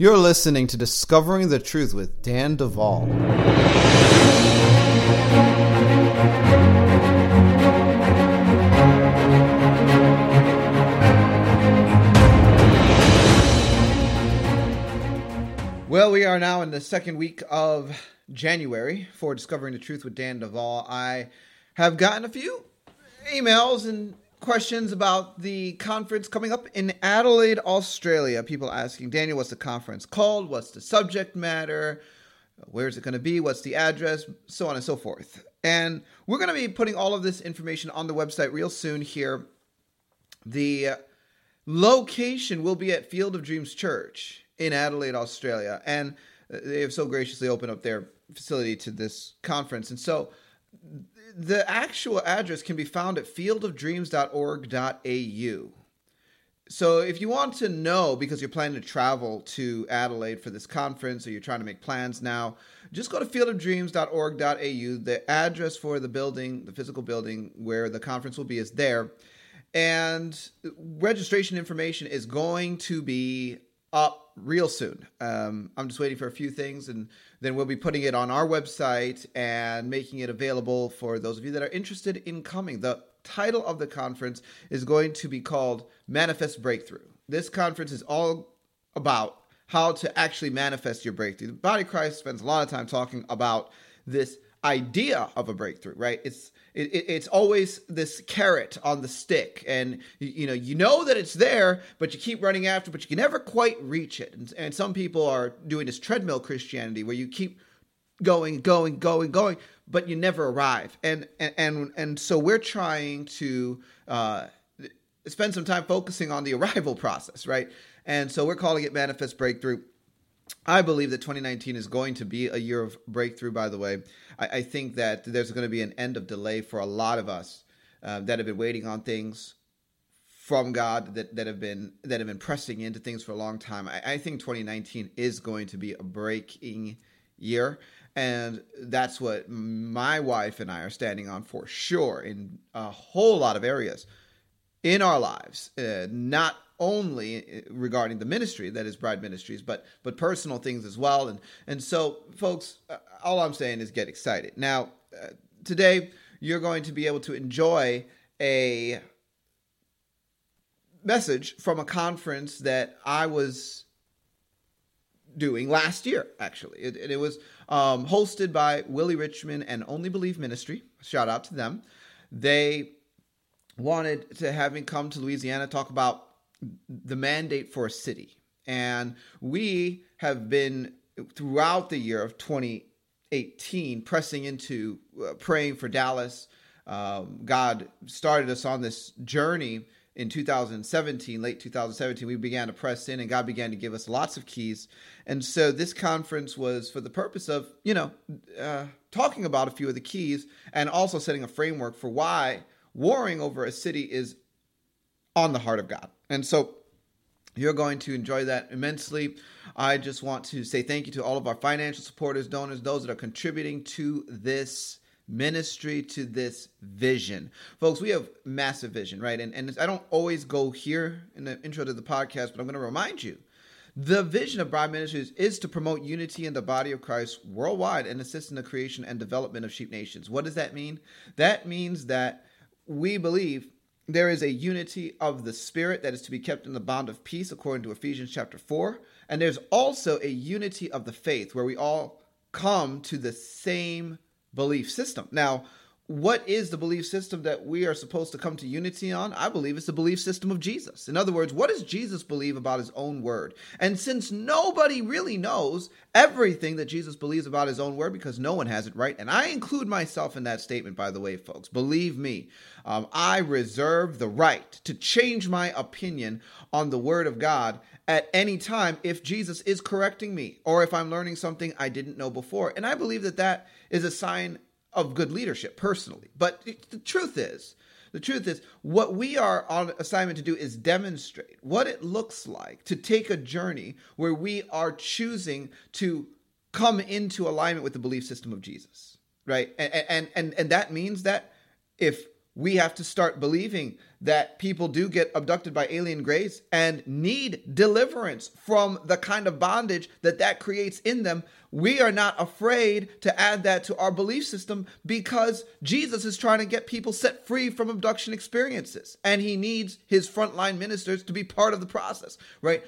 You're listening to Discovering the Truth with Dan Duval. Well, we are now in the second week of January for Discovering the Truth with Dan Duval. I have gotten a few emails and questions about the conference coming up in Adelaide, Australia. People asking, Daniel, what's the conference called? What's the subject matter? Where's it going to be? What's the address? So on and so forth. And we're going to be putting all of this information on the website real soon here. The location will be at Field of Dreams Church in Adelaide, Australia. And they have so graciously opened up their facility to this conference. And so the actual address can be found at fieldofdreams.org.au. So if you want to know, because you're planning to travel to Adelaide for this conference or you're trying to make plans now, just go to fieldofdreams.org.au. The address for the building, the physical building where the conference will be, is there. And registration information is going to be up real soon. Um, I'm just waiting for a few things and then we'll be putting it on our website and making it available for those of you that are interested in coming. The title of the conference is going to be called Manifest Breakthrough. This conference is all about how to actually manifest your breakthrough. The body Christ spends a lot of time talking about this idea of a breakthrough, right? It's it, it, it's always this carrot on the stick, and you, you, know you know that it's there, but you keep running after, but you can never quite reach it. And, and some people are doing this treadmill Christianity where you keep going, going, going, going, but you never arrive. And and and, and so we're trying to uh, spend some time focusing on the arrival process, right? And so we're calling it Manifest Breakthrough. I believe that 2019 is going to be a year of breakthrough, by the way. I, I think that there's going to be an end of delay for a lot of us uh, that have been waiting on things from God that, that have been that have been pressing into things for a long time. I, I think 2019 is going to be a breaking year. And that's what my wife and I are standing on for sure in a whole lot of areas in our lives, uh, not only uh, regarding the ministry that is Bride Ministries, but but personal things as well. And and so, folks, uh, all I'm saying is get excited. Now, uh, today you're going to be able to enjoy a message from a conference that I was doing last year. Actually, it, it was um, hosted by Willie Richmond and Only Believe Ministry. Shout out to them. They wanted to have me come to Louisiana talk about the mandate for a city. And we have been throughout the year of 2018 pressing into uh, praying for Dallas. Um, God started us on this journey in 2017, late 2017. We began to press in, and God began to give us lots of keys. And so this conference was for the purpose of, you know, uh, talking about a few of the keys and also setting a framework for why warring over a city is on the heart of God. And so you're going to enjoy that immensely. I just want to say thank you to all of our financial supporters, donors, those that are contributing to this ministry, to this vision. Folks, we have massive vision, right? And, and I don't always go here in the intro to the podcast, but I'm going to remind you the vision of Bride Ministries is to promote unity in the body of Christ worldwide and assist in the creation and development of sheep nations. What does that mean? That means that we believe there is a unity of the spirit that is to be kept in the bond of peace according to Ephesians chapter 4 and there's also a unity of the faith where we all come to the same belief system. Now what is the belief system that we are supposed to come to unity on? I believe it's the belief system of Jesus. In other words, what does Jesus believe about his own word? And since nobody really knows everything that Jesus believes about his own word, because no one has it right, and I include myself in that statement, by the way, folks, believe me, um, I reserve the right to change my opinion on the word of God at any time if Jesus is correcting me or if I'm learning something I didn't know before. And I believe that that is a sign of good leadership personally. But the truth is, the truth is, what we are on assignment to do is demonstrate what it looks like to take a journey where we are choosing to come into alignment with the belief system of Jesus, right? And and and and that means that if we have to start believing that people do get abducted by alien grays and need deliverance from the kind of bondage that that creates in them. We are not afraid to add that to our belief system because Jesus is trying to get people set free from abduction experiences and he needs his frontline ministers to be part of the process, right?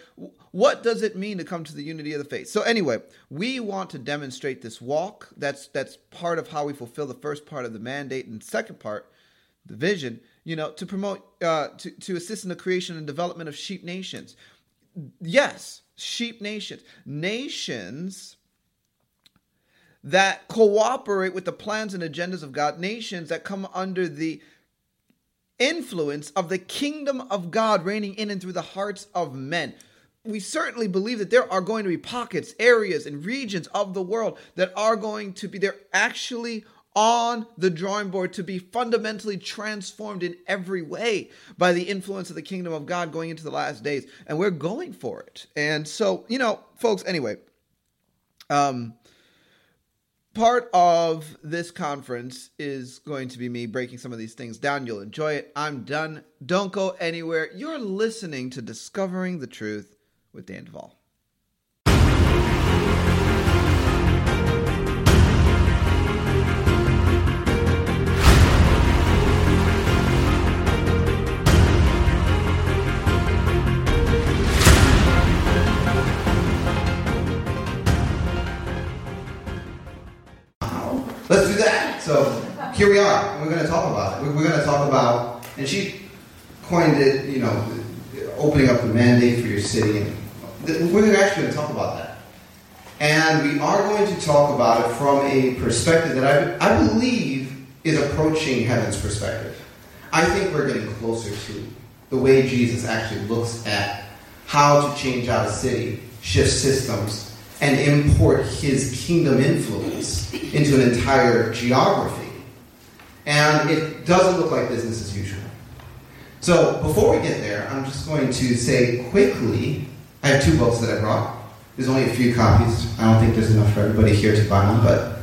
What does it mean to come to the unity of the faith? So anyway, we want to demonstrate this walk. That's that's part of how we fulfill the first part of the mandate and second part the vision, you know, to promote, uh, to, to assist in the creation and development of sheep nations. Yes, sheep nations. Nations that cooperate with the plans and agendas of God, nations that come under the influence of the kingdom of God reigning in and through the hearts of men. We certainly believe that there are going to be pockets, areas, and regions of the world that are going to be, they're actually on the drawing board to be fundamentally transformed in every way by the influence of the kingdom of God going into the last days. And we're going for it. And so, you know, folks, anyway, um, part of this conference is going to be me breaking some of these things down. You'll enjoy it. I'm done. Don't go anywhere. You're listening to Discovering the Truth with Dan Duval. So here we are. We're going to talk about it. We're going to talk about, and she coined it, you know, opening up the mandate for your city. We're actually going to talk about that. And we are going to talk about it from a perspective that I, I believe is approaching heaven's perspective. I think we're getting closer to the way Jesus actually looks at how to change out a city, shift systems, and import his kingdom influence into an entire geography. And it doesn't look like business as usual. So before we get there, I'm just going to say quickly I have two books that I brought. There's only a few copies. I don't think there's enough for everybody here to buy one, but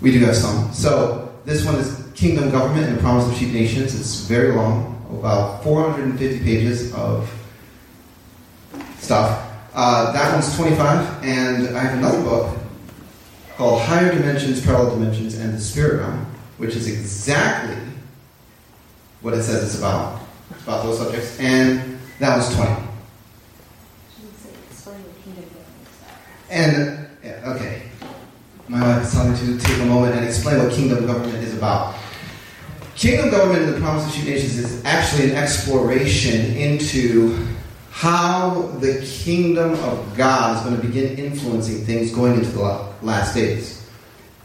we do have some. So this one is Kingdom Government and the Promise of Sheep Nations. It's very long, about 450 pages of stuff. Uh, that one's 25, and I have another book called Higher Dimensions, Parallel Dimensions, and the Spirit Realm, which is exactly what it says it's about. It's about those subjects, and that was 20. And, yeah, okay. My wife is telling me to take a moment and explain what kingdom government is about. Kingdom government in the Promise of Sheep Nations is actually an exploration into how the kingdom of God is going to begin influencing things going into the last days,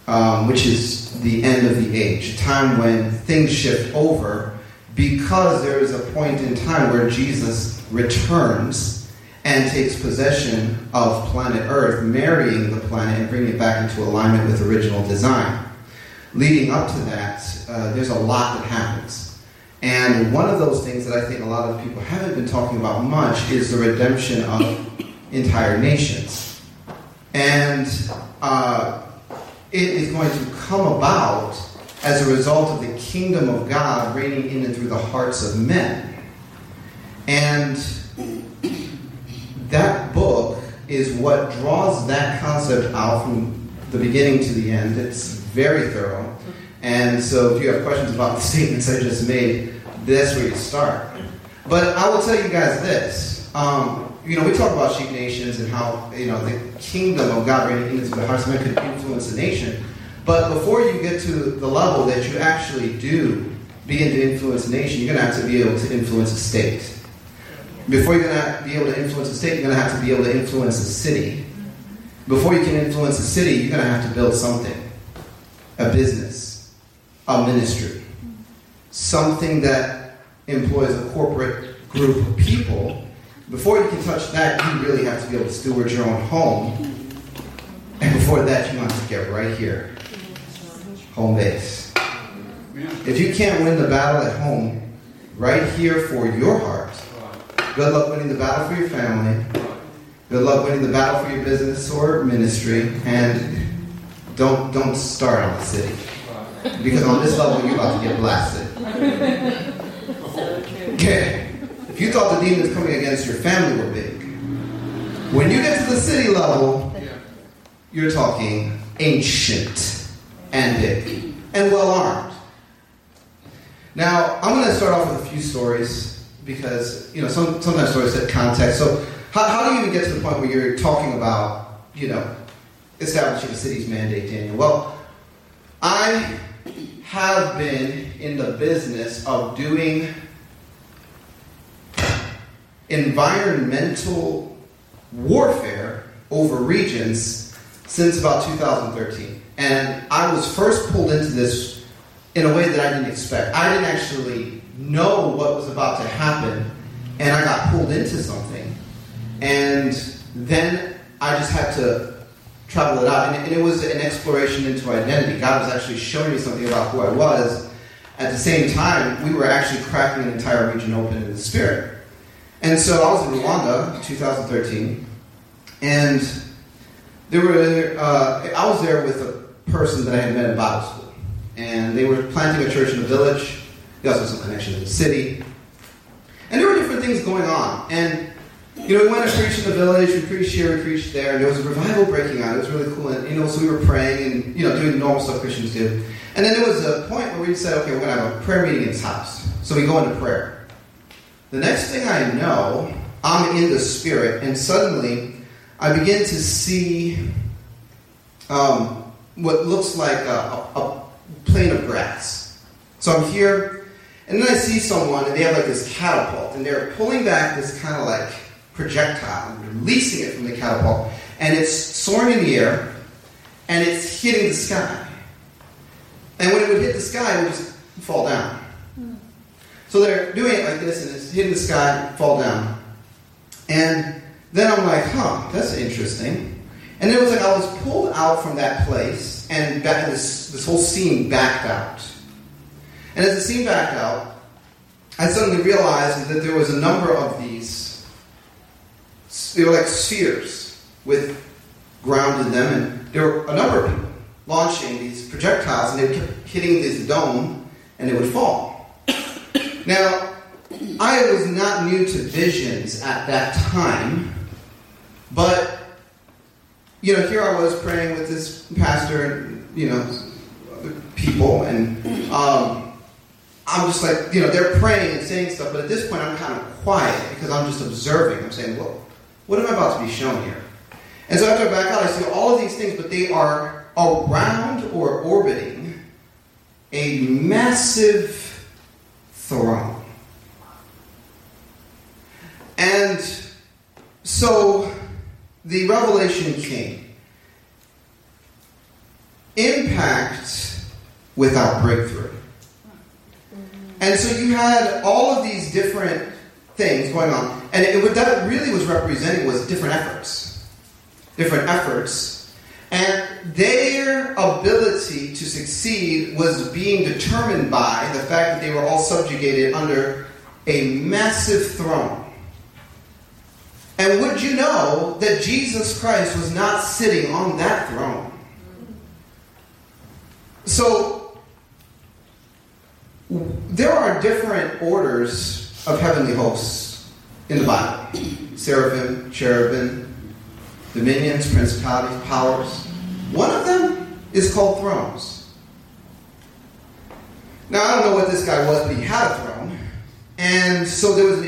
um, which is the end of the age, a time when things shift over because there is a point in time where Jesus returns and takes possession of planet Earth, marrying the planet and bringing it back into alignment with original design. Leading up to that, uh, there's a lot that happens. And one of those things that I think a lot of people haven't been talking about much is the redemption of entire nations. And uh, it is going to come about as a result of the kingdom of God reigning in and through the hearts of men. And that book is what draws that concept out from the beginning to the end. It's very thorough. And so if you have questions about the statements I just made, that's where you start. But I will tell you guys this. Um, you know, we talk about sheep nations and how, you know, the kingdom of God reigning into the hearts of men could influence a nation. But before you get to the level that you actually do begin to influence a nation, you're going to have to be able to influence a state. Before you're going to be able to influence a state, you're going to have to be able to influence a city. Before you can influence a city, you're going to have to build something a business, a ministry something that employs a corporate group of people, before you can touch that, you really have to be able to steward your own home. And before that, you have to get right here home base. If you can't win the battle at home, right here for your heart, good luck winning the battle for your family. Good luck winning the battle for your business or ministry. And don't don't start on the city. Because on this level, you're about to get blasted. Okay. If you thought the demons coming against your family were big, when you get to the city level, you're talking ancient and big and well armed. Now, I'm going to start off with a few stories because, you know, some, sometimes stories set context. So, how, how do you even get to the point where you're talking about, you know, establishing a city's mandate, Daniel? Well, I have been in the business of doing environmental warfare over regions since about 2013. And I was first pulled into this in a way that I didn't expect. I didn't actually know what was about to happen, and I got pulled into something. And then I just had to travel it out. And it, was an exploration into identity. God was actually showing me something about who I was. At the same time, we were actually cracking an entire region open in the spirit. And so I was in Rwanda in 2013, and there were uh, I was there with a person that I had met in Bible school, and they were planting a church in the village. They also had some connection to the city, and there were different things going on. And you know, we went to preach in the village, we preached here, we preached there, and there was a revival breaking out. It was really cool, and you know, so we were praying and you know doing normal stuff Christians do. And then there was a point where we said, okay, we're going to have a prayer meeting in this house. So we go into prayer. The next thing I know, I'm in the spirit, and suddenly I begin to see um, what looks like a, a, a plane of grass. So I'm here, and then I see someone, and they have like this catapult, and they're pulling back this kind of like projectile and releasing it from the catapult, and it's soaring in the air, and it's hitting the sky. And when it would hit the sky, it would just fall down. So they're doing it like this, and it's hitting the sky, fall down. And then I'm like, huh, that's interesting. And it was like I was pulled out from that place, and back, this, this whole scene backed out. And as the scene backed out, I suddenly realized that there was a number of these, they were like spheres with ground in them, and there were a number of people launching these projectiles, and they kept hitting this dome, and it would fall. Now, I was not new to visions at that time, but you know, here I was praying with this pastor and you know, other people, and um, I'm just like, you know, they're praying and saying stuff, but at this point I'm kind of quiet because I'm just observing. I'm saying, well, what am I about to be shown here? And so after I back out, I see all of these things, but they are around or orbiting a massive throne. And so the revelation came. Impact without breakthrough. And so you had all of these different things going on. And it, what that really was representing was different efforts. Different efforts and their ability to succeed was being determined by the fact that they were all subjugated under a massive throne. And would you know that Jesus Christ was not sitting on that throne? So, there are different orders of heavenly hosts in the Bible seraphim, cherubim, dominions, principalities, powers. One of them is called thrones. Now, I don't know what this guy was, but he had a throne. And so there was,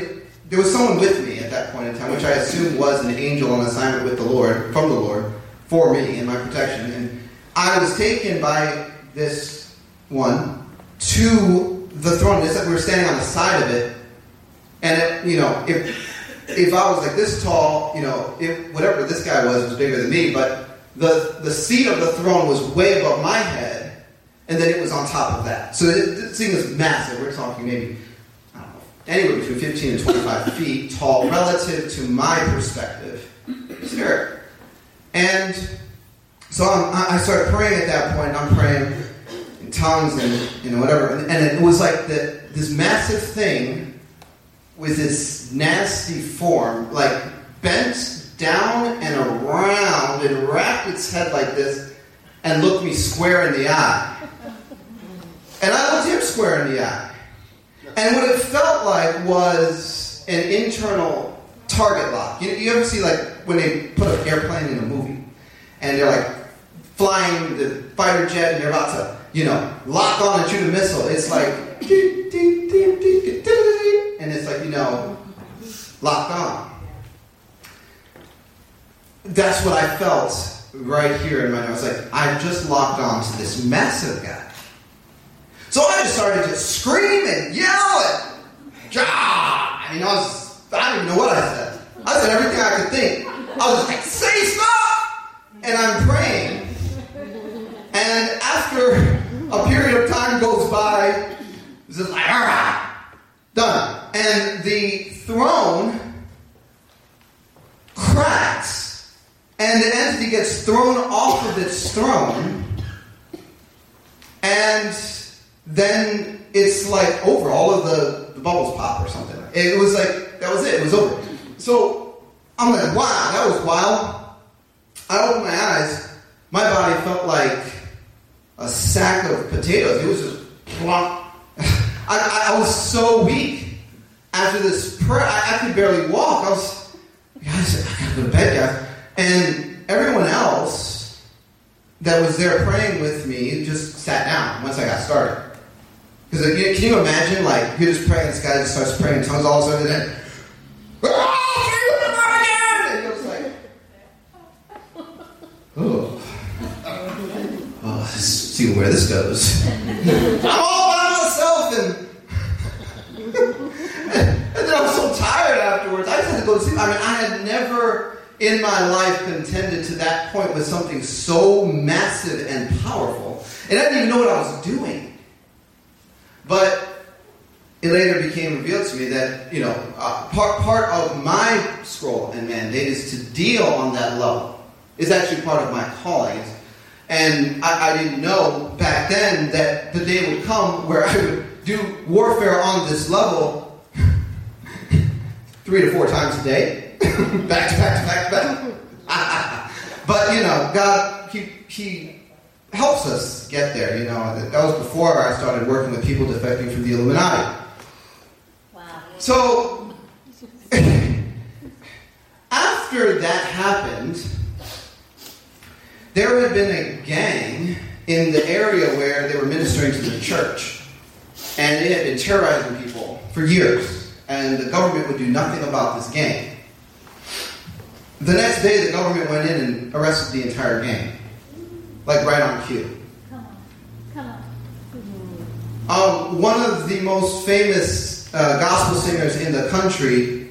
there was someone with me at that point in time, which I assume was an angel on assignment with the Lord, from the Lord, for me and my protection. And I was taken by this one to the throne. It's like we were standing on the side of it. And, it, you know, if if I was like this tall, you know, if whatever this guy was was bigger than me, but the the seat of the throne was way above my head, and then it was on top of that. So it, this thing is massive. We're talking maybe I don't know, anywhere between 15 and 25 feet tall relative to my perspective. Spirit. And so I'm, i started praying at that point. I'm praying in tongues and know whatever, and, and it was like the, this massive thing with this nasty form, like bent down and around and wrapped its head like this and looked me square in the eye. And I looked him square in the eye. And what it felt like was an internal target lock. You, you ever see like when they put an airplane in a movie and they're like flying the fighter jet and they're about to, you know, lock on and shoot a missile. It's like and it's like, you know, locked on. That's what I felt right here in my nose. Like, I've just locked on to this massive guy. So I just started to scream and yell and, Gah! I mean, I was, I don't even know what I said. I said everything I could think. I was like, say stop! And I'm praying. And after a period of time goes by, it's just like, all right, done. And the throne cracks, and the entity gets thrown off of its throne, and then it's like over. All of the, the bubbles pop or something. It was like, that was it. It was over. So I'm like, wow, that was wild. I opened my eyes. My body felt like a sack of potatoes. It was just plump. I, I, was so weak after this prayer. I, I could barely walk. I was, guys, I gotta go to bed, guys. And everyone else that was there praying with me just sat down once I got started. Because can you imagine, like, you're just praying, this guy just starts praying in tongues all of a sudden, then, ah, was like, oh, oh, let's see where this goes. I'm all by myself, and, and then I was so tired afterwards. I just had to go to sleep. I mean, I had never in my life contended to that point with something so massive and powerful, and I didn't even know what I was doing. But it later became revealed to me that, you know, uh, part, part of my scroll and mandate is to deal on that level. Is actually part of my calling. And I, I didn't know back then that the day would come where I would do warfare on this level three to four times a day, back to back to back to back. but, you know, God, He, he helps us get there. You know, that was before I started working with people defecting from the Illuminati. Wow. So after that happened, there had been a gang in the area where they were ministering to the church, and they had been terrorizing people for years, and the government would do nothing about this gang. The next day, the government went in and arrested the entire gang like right on cue. Come on. Come on. Um, one of the most famous uh, gospel singers in the country,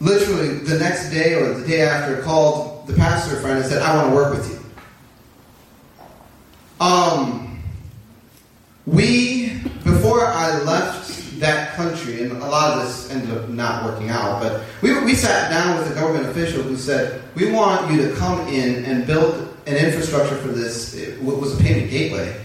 literally the next day or the day after, called the pastor friend and said, I want to work with you. Um, we, before I left that country, and a lot of this ended up not working out, but we, we sat down with a government official who said, We want you to come in and build an infrastructure for this uh, what was a payment gateway,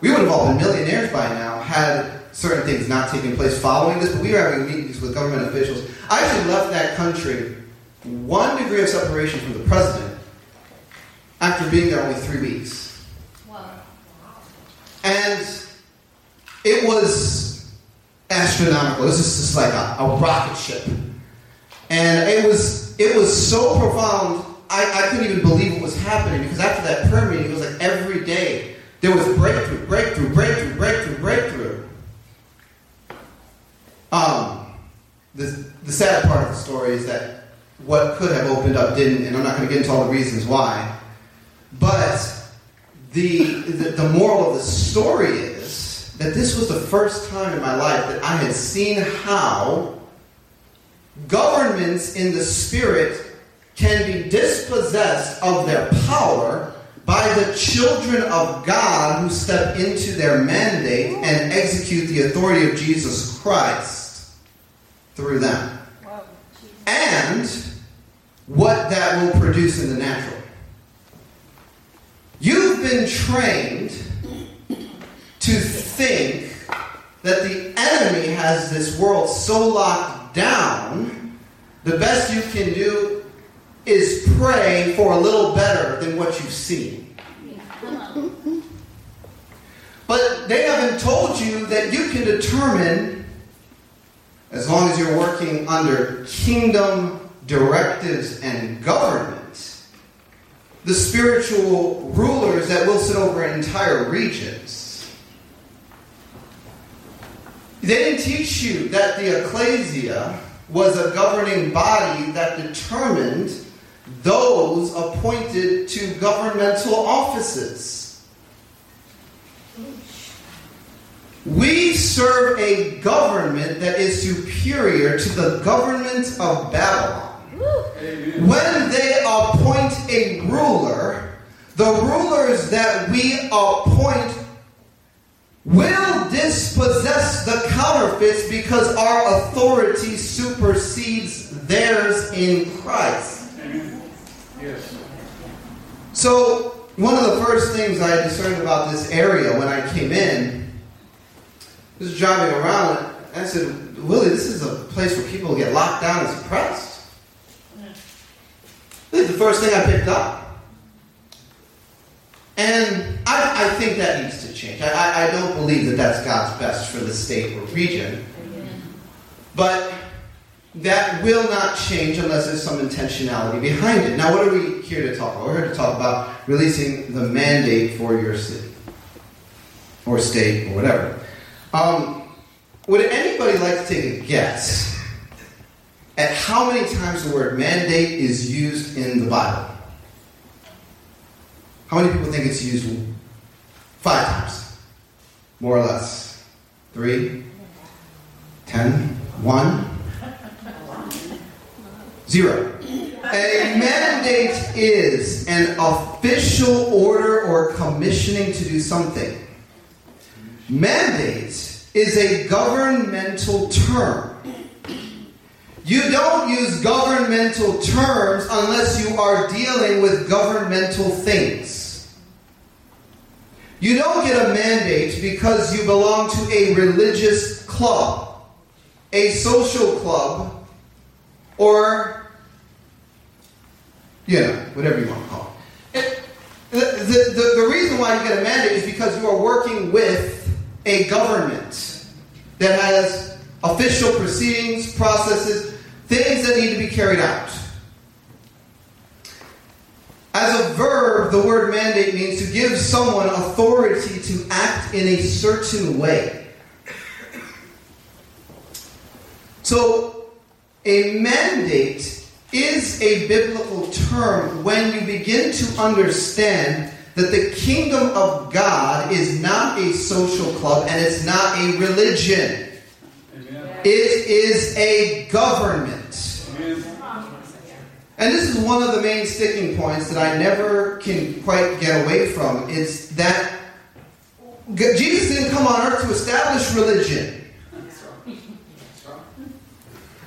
we would have all been millionaires by now had certain things not taken place following this. But we were having meetings with government officials. I actually left that country one degree of separation from the president after being there only three weeks. Wow. And it was astronomical. This is just like a, a rocket ship. And it was it was so profound I, I couldn't even believe what was happening because after that prayer meeting, it was like every day there was breakthrough, breakthrough, breakthrough, breakthrough, breakthrough. Um, the, the sad part of the story is that what could have opened up didn't, and I'm not going to get into all the reasons why. But the, the, the moral of the story is that this was the first time in my life that I had seen how governments in the spirit can be dispossessed of their power by the children of God who step into their mandate and execute the authority of Jesus Christ through them. And what that will produce in the natural. You've been trained think that the enemy has this world so locked down, the best you can do is pray for a little better than what you've seen. But they haven't told you that you can determine as long as you're working under kingdom directives and government, the spiritual rulers that will sit over entire regions. They didn't teach you that the ecclesia was a governing body that determined those appointed to governmental offices. We serve a government that is superior to the government of Babylon. When they appoint a ruler, the rulers that we appoint will dispossess the counterfeits because our authority supersedes theirs in Christ. Yes. So, one of the first things I discerned about this area when I came in was driving around. I said, Willie, this is a place where people get locked down and suppressed. This is the first thing I picked up. And I, I think that needs to change. I, I don't believe that that's God's best for the state or region. But that will not change unless there's some intentionality behind it. Now, what are we here to talk about? We're here to talk about releasing the mandate for your city or state or whatever. Um, would anybody like to take a guess at how many times the word mandate is used in the Bible? How many people think it's used five times? More or less. Three? Ten? One? Zero. A mandate is an official order or commissioning to do something. Mandate is a governmental term. You don't use governmental terms unless you are dealing with governmental things. You don't get a mandate because you belong to a religious club, a social club, or, you know, whatever you want to call it. the, the, the, the reason why you get a mandate is because you are working with a government that has official proceedings, processes, things that need to be carried out. As a verb, the word mandate means to give someone authority to act in a certain way. So, a mandate is a biblical term when you begin to understand that the kingdom of God is not a social club and it's not a religion. It is a government. And this is one of the main sticking points that I never can quite get away from. Is that Jesus didn't come on earth to establish religion.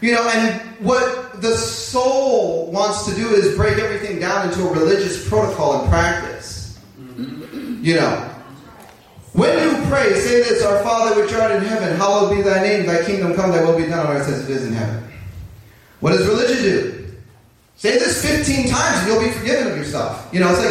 You know, and what the soul wants to do is break everything down into a religious protocol and practice. You know, when you pray, say this Our Father which art in heaven, hallowed be thy name, thy kingdom come, thy will be done on earth as it is in heaven. What does religion do? Say this 15 times and you'll be forgiven of yourself. You know, it's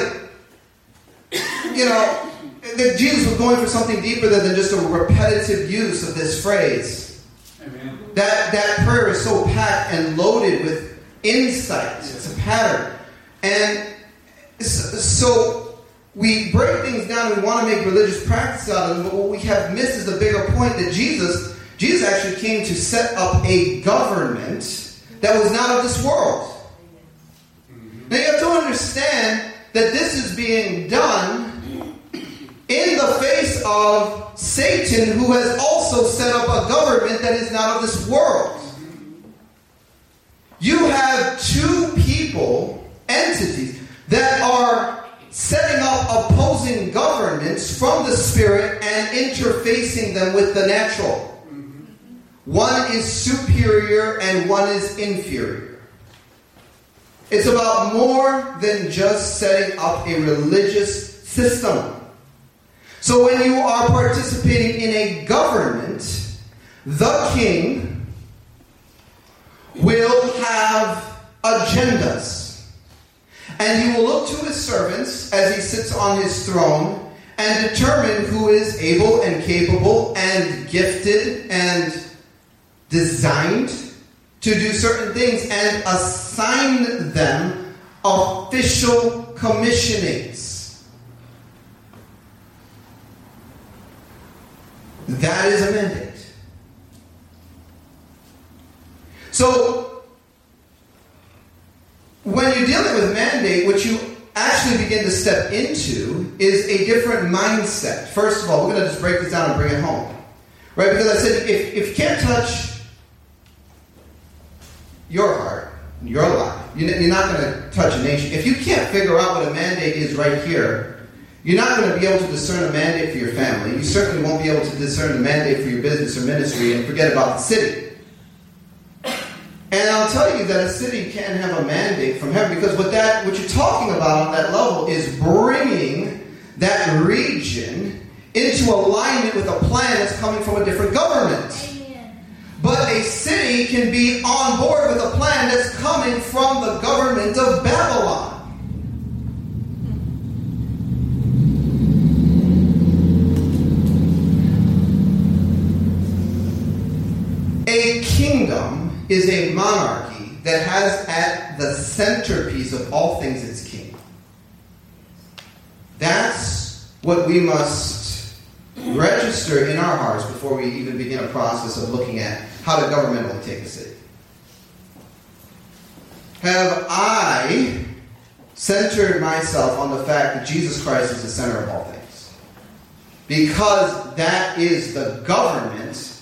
like, you know, that Jesus was going for something deeper than just a repetitive use of this phrase. Amen. That, that prayer is so packed and loaded with insight. It's a pattern. And so we break things down and we want to make religious practice out of them, but what we have missed is the bigger point that Jesus, Jesus actually came to set up a government that was not of this world. Now you have to understand that this is being done in the face of Satan, who has also set up a government that is not of this world. You have two people, entities, that are setting up opposing governments from the spirit and interfacing them with the natural. One is superior and one is inferior. It's about more than just setting up a religious system. So when you are participating in a government, the king will have agendas. And he will look to his servants as he sits on his throne and determine who is able and capable and gifted and designed to do certain things and assign them official commissionings. That is a mandate. So, when you're dealing with mandate, what you actually begin to step into is a different mindset. First of all, we're going to just break this down and bring it home. Right? Because I said, if, if you can't touch your heart, your life, you're not going to touch a nation. If you can't figure out what a mandate is right here, you're not going to be able to discern a mandate for your family. You certainly won't be able to discern a mandate for your business or ministry and forget about the city. And I'll tell you that a city can have a mandate from heaven because what that what you're talking about on that level is bringing that region into alignment with a plan that's coming from a different government. But a city can be on board with a plan that's coming from the government of Babylon. A kingdom is a monarchy that has at the centerpiece of all things its king. That's what we must register in our hearts before we even begin a process of looking at how to governmentally take a city. Have I centered myself on the fact that Jesus Christ is the center of all things? Because that is the government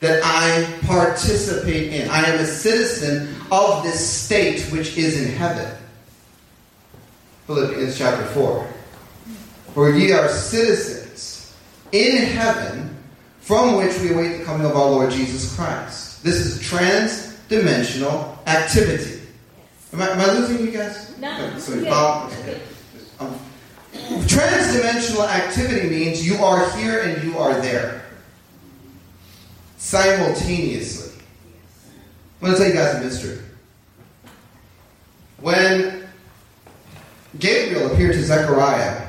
that I participate in. I am a citizen of this state which is in heaven. Philippians chapter 4. For ye are citizens in heaven, from which we await the coming of our Lord Jesus Christ. This is trans-dimensional activity. Am I, am I losing you guys? No. So, okay. um, trans-dimensional activity means you are here and you are there simultaneously. I'm going to tell you guys a mystery. When Gabriel appeared to Zechariah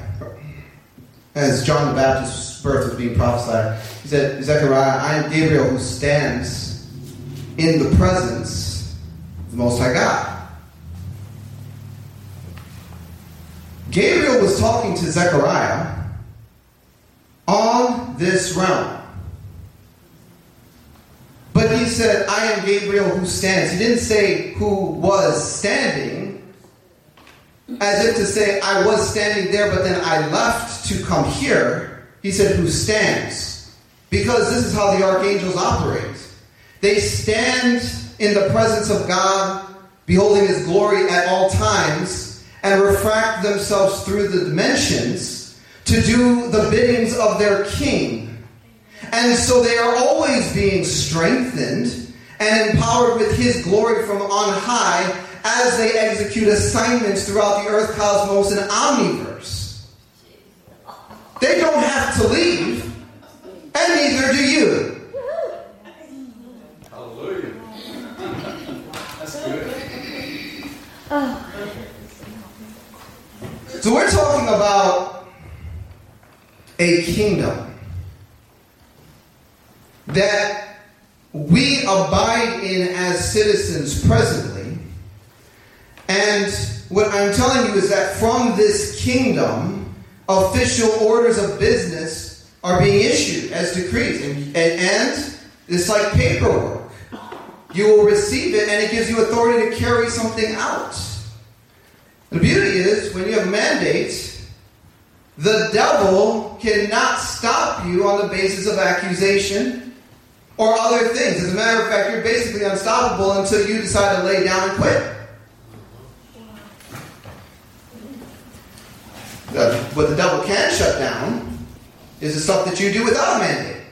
as John the Baptist's birth was being prophesied, he said, Zechariah, I am Gabriel who stands in the presence of the Most High God. Gabriel was talking to Zechariah on this realm. But he said, I am Gabriel who stands. He didn't say who was standing, as if to say, I was standing there, but then I left to come here. He said, Who stands? Because this is how the archangels operate. They stand in the presence of God, beholding his glory at all times, and refract themselves through the dimensions to do the biddings of their king and so they are always being strengthened and empowered with His glory from on high as they execute assignments throughout the earth cosmos and omniverse. They don't have to leave, and neither do you. Hallelujah. That's good. So we're talking about a kingdom that we abide in as citizens presently. And what I'm telling you is that from this kingdom, official orders of business are being issued as decrees. And, and, and it's like paperwork. You will receive it, and it gives you authority to carry something out. The beauty is, when you have mandates, the devil cannot stop you on the basis of accusation or other things. As a matter of fact, you're basically unstoppable until you decide to lay down and quit. What the devil can shut down is the stuff that you do without a mandate.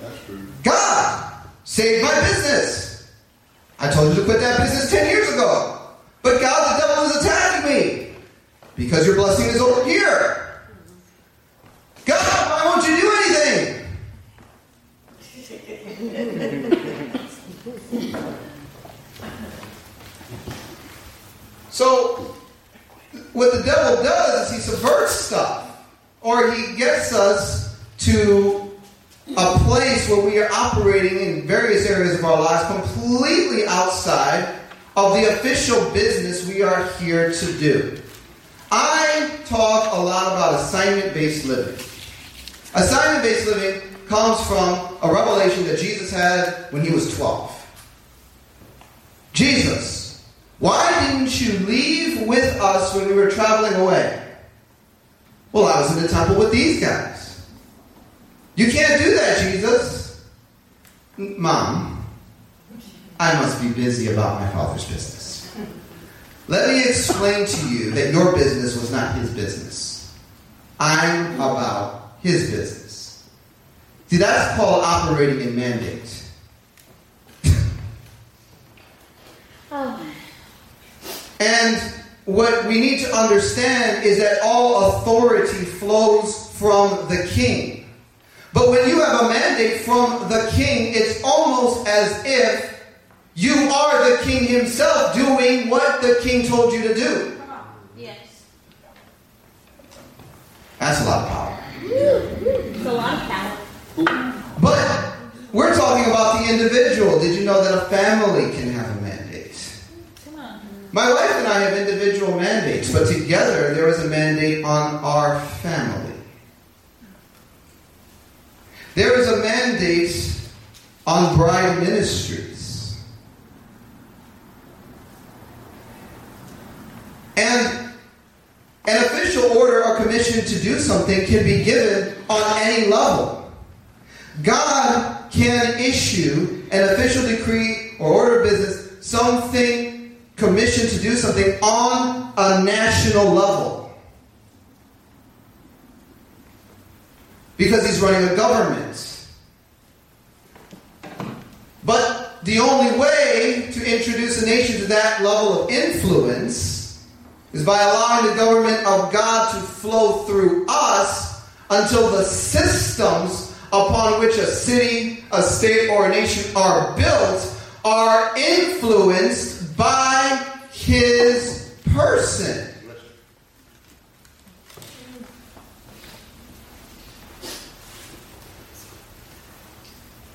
That's true. God saved my business. I told you to quit that business 10 years ago. But God, the devil is attacking me because your blessing is over here. God, why won't you do anything? so, what the devil does is he subverts stuff, or he gets us to a place where we are operating in various areas of our lives completely outside of the official business we are here to do. I talk a lot about assignment based living. Assignment based living comes from a revelation that Jesus had when he was 12. Jesus, why didn't you leave with us when we were traveling away? Well, I was in the temple with these guys. You can't do that, Jesus. Mom, I must be busy about my father's business. Let me explain to you that your business was not his business. I'm about his business. See, that's called operating in mandate. Oh. And what we need to understand is that all authority flows from the king. But when you have a mandate from the king, it's almost as if you are the king himself doing what the king told you to do. Yes. That's a lot of power. It's a lot of power. But we're talking about the individual. Did you know that a family can have a mandate? Come on. My wife and I have individual mandates, but together there is a mandate on our family. There is a mandate on bride ministries. And an official order or commission to do something can be given on any level. God can issue an official decree or order of business, something, commission to do something on a national level. Because he's running a government. But the only way to introduce a nation to that level of influence is by allowing the government of God to flow through us until the systems upon which a city, a state, or a nation are built are influenced by his person.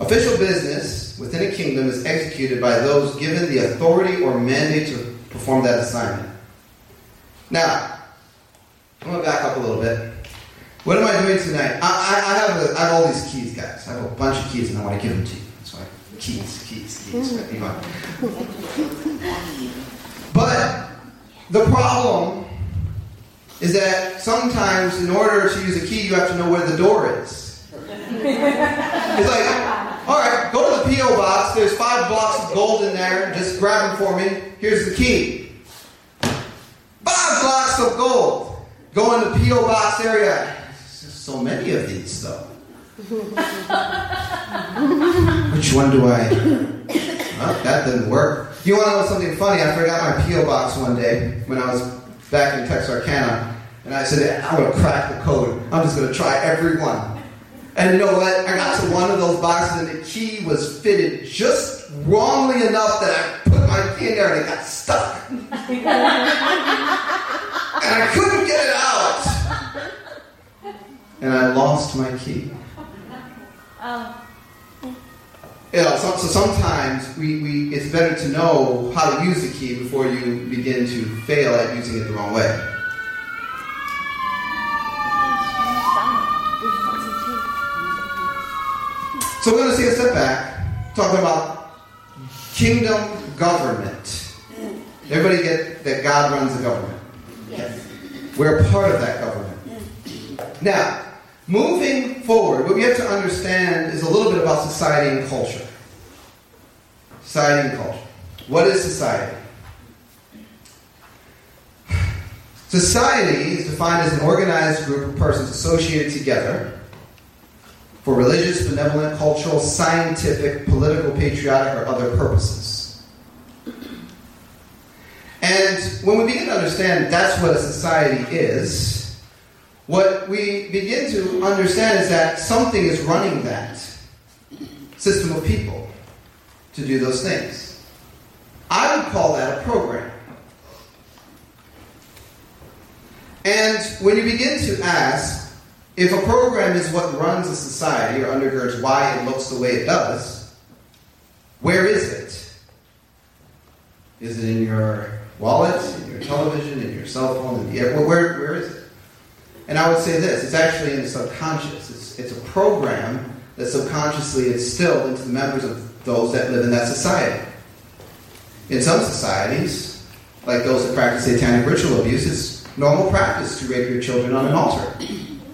Official business within a kingdom is executed by those given the authority or mandate to perform that assignment. Now, I'm going to back up a little bit. What am I doing tonight? I, I, I, have a, I have all these keys, guys. I have a bunch of keys and I want to give them to you. That's why keys, keys, keys. Right? You know. But the problem is that sometimes in order to use a key, you have to know where the door is. It's like, all right, go to the P.O. box. There's five blocks of gold in there. Just grab them for me. Here's the key. Five blocks of gold. Go in the P.O. box area. There's so many of these, though. Which one do I? That didn't work. You want to know something funny? I forgot my P.O. box one day when I was back in Texarkana. And I said, I'm going to crack the code. I'm just going to try every one. And you know what? I got to one of those boxes and the key was fitted just wrongly enough that I put my key in there and it got stuck. and I couldn't get it out. And I lost my key. Oh. You know, so, so sometimes we, we, it's better to know how to use the key before you begin to fail at using it the wrong way. So we're going to take a step back, talking about kingdom government. Everybody get that God runs the government. Yes. We're a part of that government. Now, moving forward, what we have to understand is a little bit about society and culture. Society and culture. What is society? Society is defined as an organized group of persons associated together for religious, benevolent, cultural, scientific, political, patriotic, or other purposes. And when we begin to understand that's what a society is, what we begin to understand is that something is running that system of people to do those things. I would call that a program. And when you begin to ask, if a program is what runs a society or undergirds why it looks the way it does, where is it? Is it in your wallet, in your television, in your cell phone, in the? Where, where is it? And I would say this it's actually in the subconscious. It's, it's a program that subconsciously instilled into the members of those that live in that society. In some societies, like those that practice satanic ritual abuse, it's normal practice to rape your children on an altar.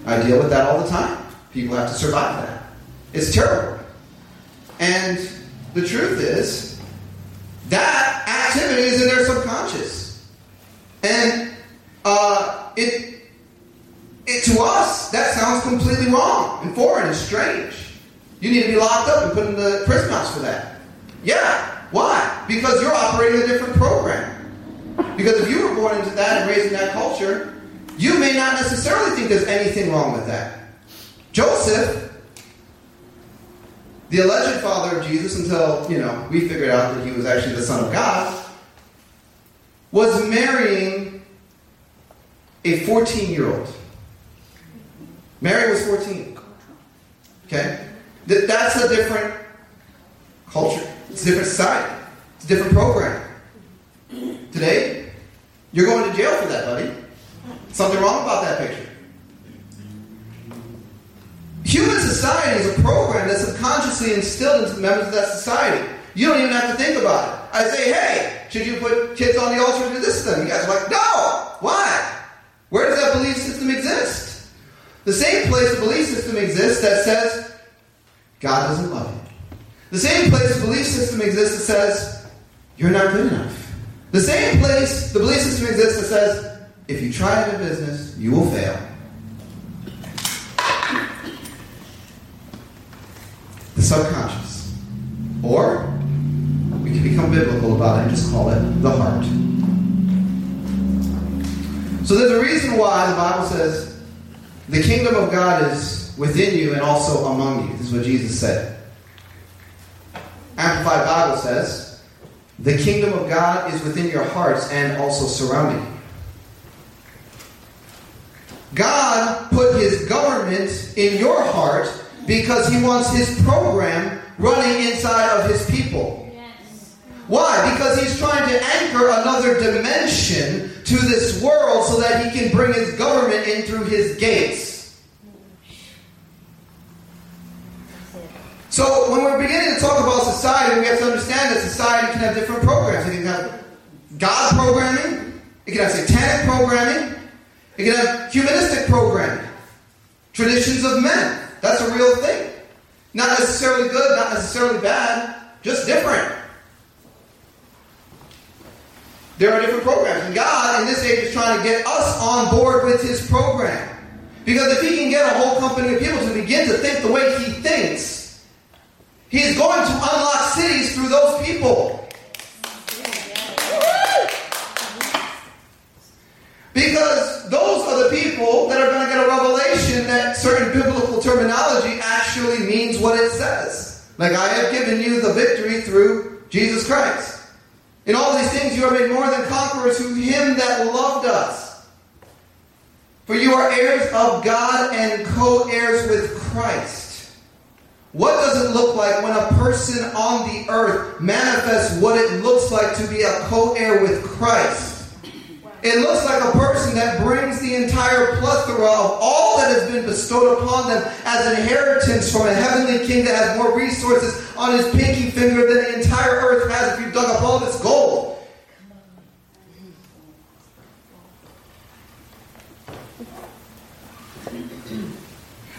I deal with that all the time. People have to survive that. It's terrible. And the truth is, that activity is in their subconscious. And uh, it, it, to us, that sounds completely wrong and foreign and strange. You need to be locked up and put in the prison house for that. Yeah. Why? Because you're operating a different program. Because if you were born into that and raised in that culture, you may not necessarily think there's anything wrong with that. Joseph, the alleged father of Jesus, until, you know, we figured out that he was actually the son of God, was marrying a 14 year old. Mary was 14. Okay? That's a different culture. It's a different society. It's a different program. Today, you're going to jail for that, buddy. Something wrong about that picture. Human society is a program that's subconsciously instilled into members of that society. You don't even have to think about it. I say, hey, should you put kids on the altar to do this thing? You guys are like, no! Why? Where does that belief system exist? The same place the belief system exists that says, God doesn't love you. The same place the belief system exists that says, you're not good enough. The same place the belief system exists that says, if you try in business, you will fail. The subconscious. Or, we can become biblical about it and just call it the heart. So there's a reason why the Bible says the kingdom of God is within you and also among you. This is what Jesus said. Amplified Bible says, the kingdom of God is within your hearts and also surrounding you. God put his government in your heart because he wants his program running inside of his people. Why? Because he's trying to anchor another dimension to this world so that he can bring his government in through his gates. So when we're beginning to talk about society, we have to understand that society can have different programs. It can have God programming, it can have satanic programming, it can have humanistic programming. Traditions of men. That's a real thing. Not necessarily good, not necessarily bad, just different. There are different programs. And God, in this age, is trying to get us on board with His program. Because if He can get a whole company of people to begin to think the way He thinks, He is going to unlock cities through those people. Because those are the people that are going to get a revelation that certain biblical terminology actually means what it says. Like, I have given you the victory through Jesus Christ. In all these things, you are made more than conquerors through him that loved us. For you are heirs of God and co heirs with Christ. What does it look like when a person on the earth manifests what it looks like to be a co heir with Christ? It looks like a person that brings the entire plethora of all that has been bestowed upon them as inheritance from a heavenly king that has more resources on his pinky finger than the entire earth has if you dug up all its gold.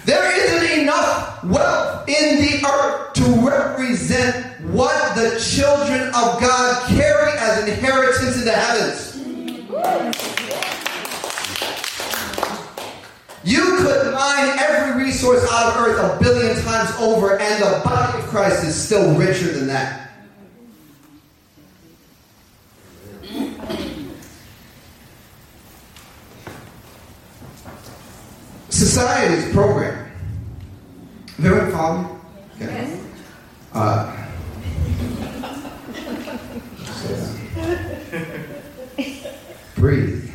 There isn't enough wealth in the earth to represent what the children of God carry as inheritance in the heavens. You could mine every resource out of earth a billion times over, and the body of Christ is still richer than that. Society's program. Have you ever follow me? Okay. Uh, breathe.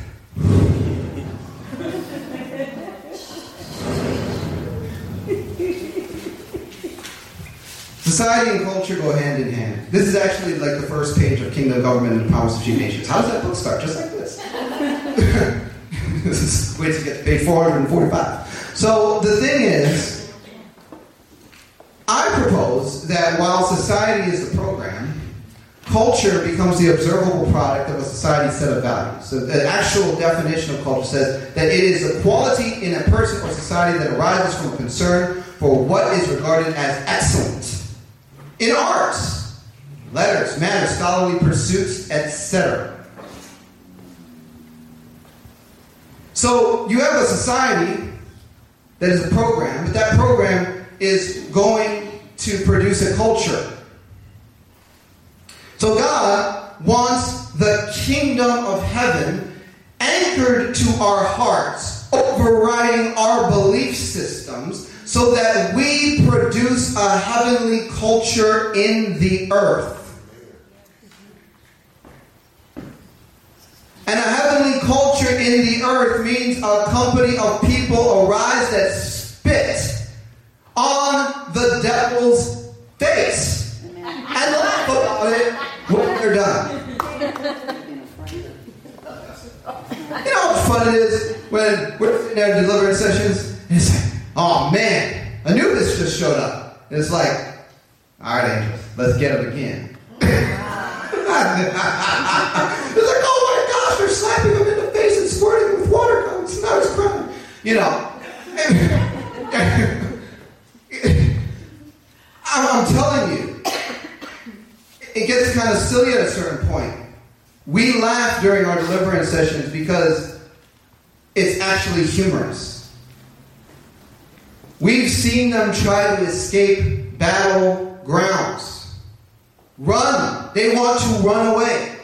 Society and culture go hand in hand. This is actually like the first page of Kingdom Government and the Powers of Two Nations. How does that book start? Just like this. this is way to get to page 445. So the thing is, I propose that while society is the program, culture becomes the observable product of a society's set of values. So the actual definition of culture says that it is a quality in a person or society that arises from a concern for what is regarded as excellent in arts, letters, manners, scholarly pursuits, etc. So you have a society that is a program, but that program is going to produce a culture. So God wants the kingdom of heaven anchored to our hearts, overriding our belief systems, so that we produce a heavenly culture in the earth. And a heavenly culture in the earth means a company of people arise that spit on the devil's face and laugh about it when they're done. You know how fun it is when we're sitting there delivering sessions and it's like, oh man, Anubis just showed up. And it's like, all right, angels, let's get him again. it's like, oh my gosh, they're slapping him in the face and squirting him with water guns. Now he's crying. You know. I'm telling you, it gets kind of silly at a certain point. We laugh during our deliverance sessions because it's actually humorous. We've seen them try to escape battlegrounds. Run. They want to run away.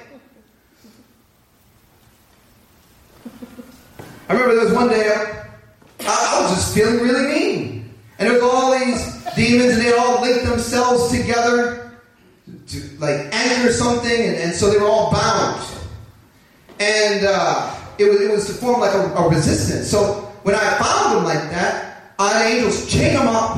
I remember there was one day I, I was just feeling really mean. And there was all these demons and they all linked themselves together to like anchor something and, and so they were all bound. And uh, it, was, it was to form like a, a resistance. So when I found them like that, I had angels chain them up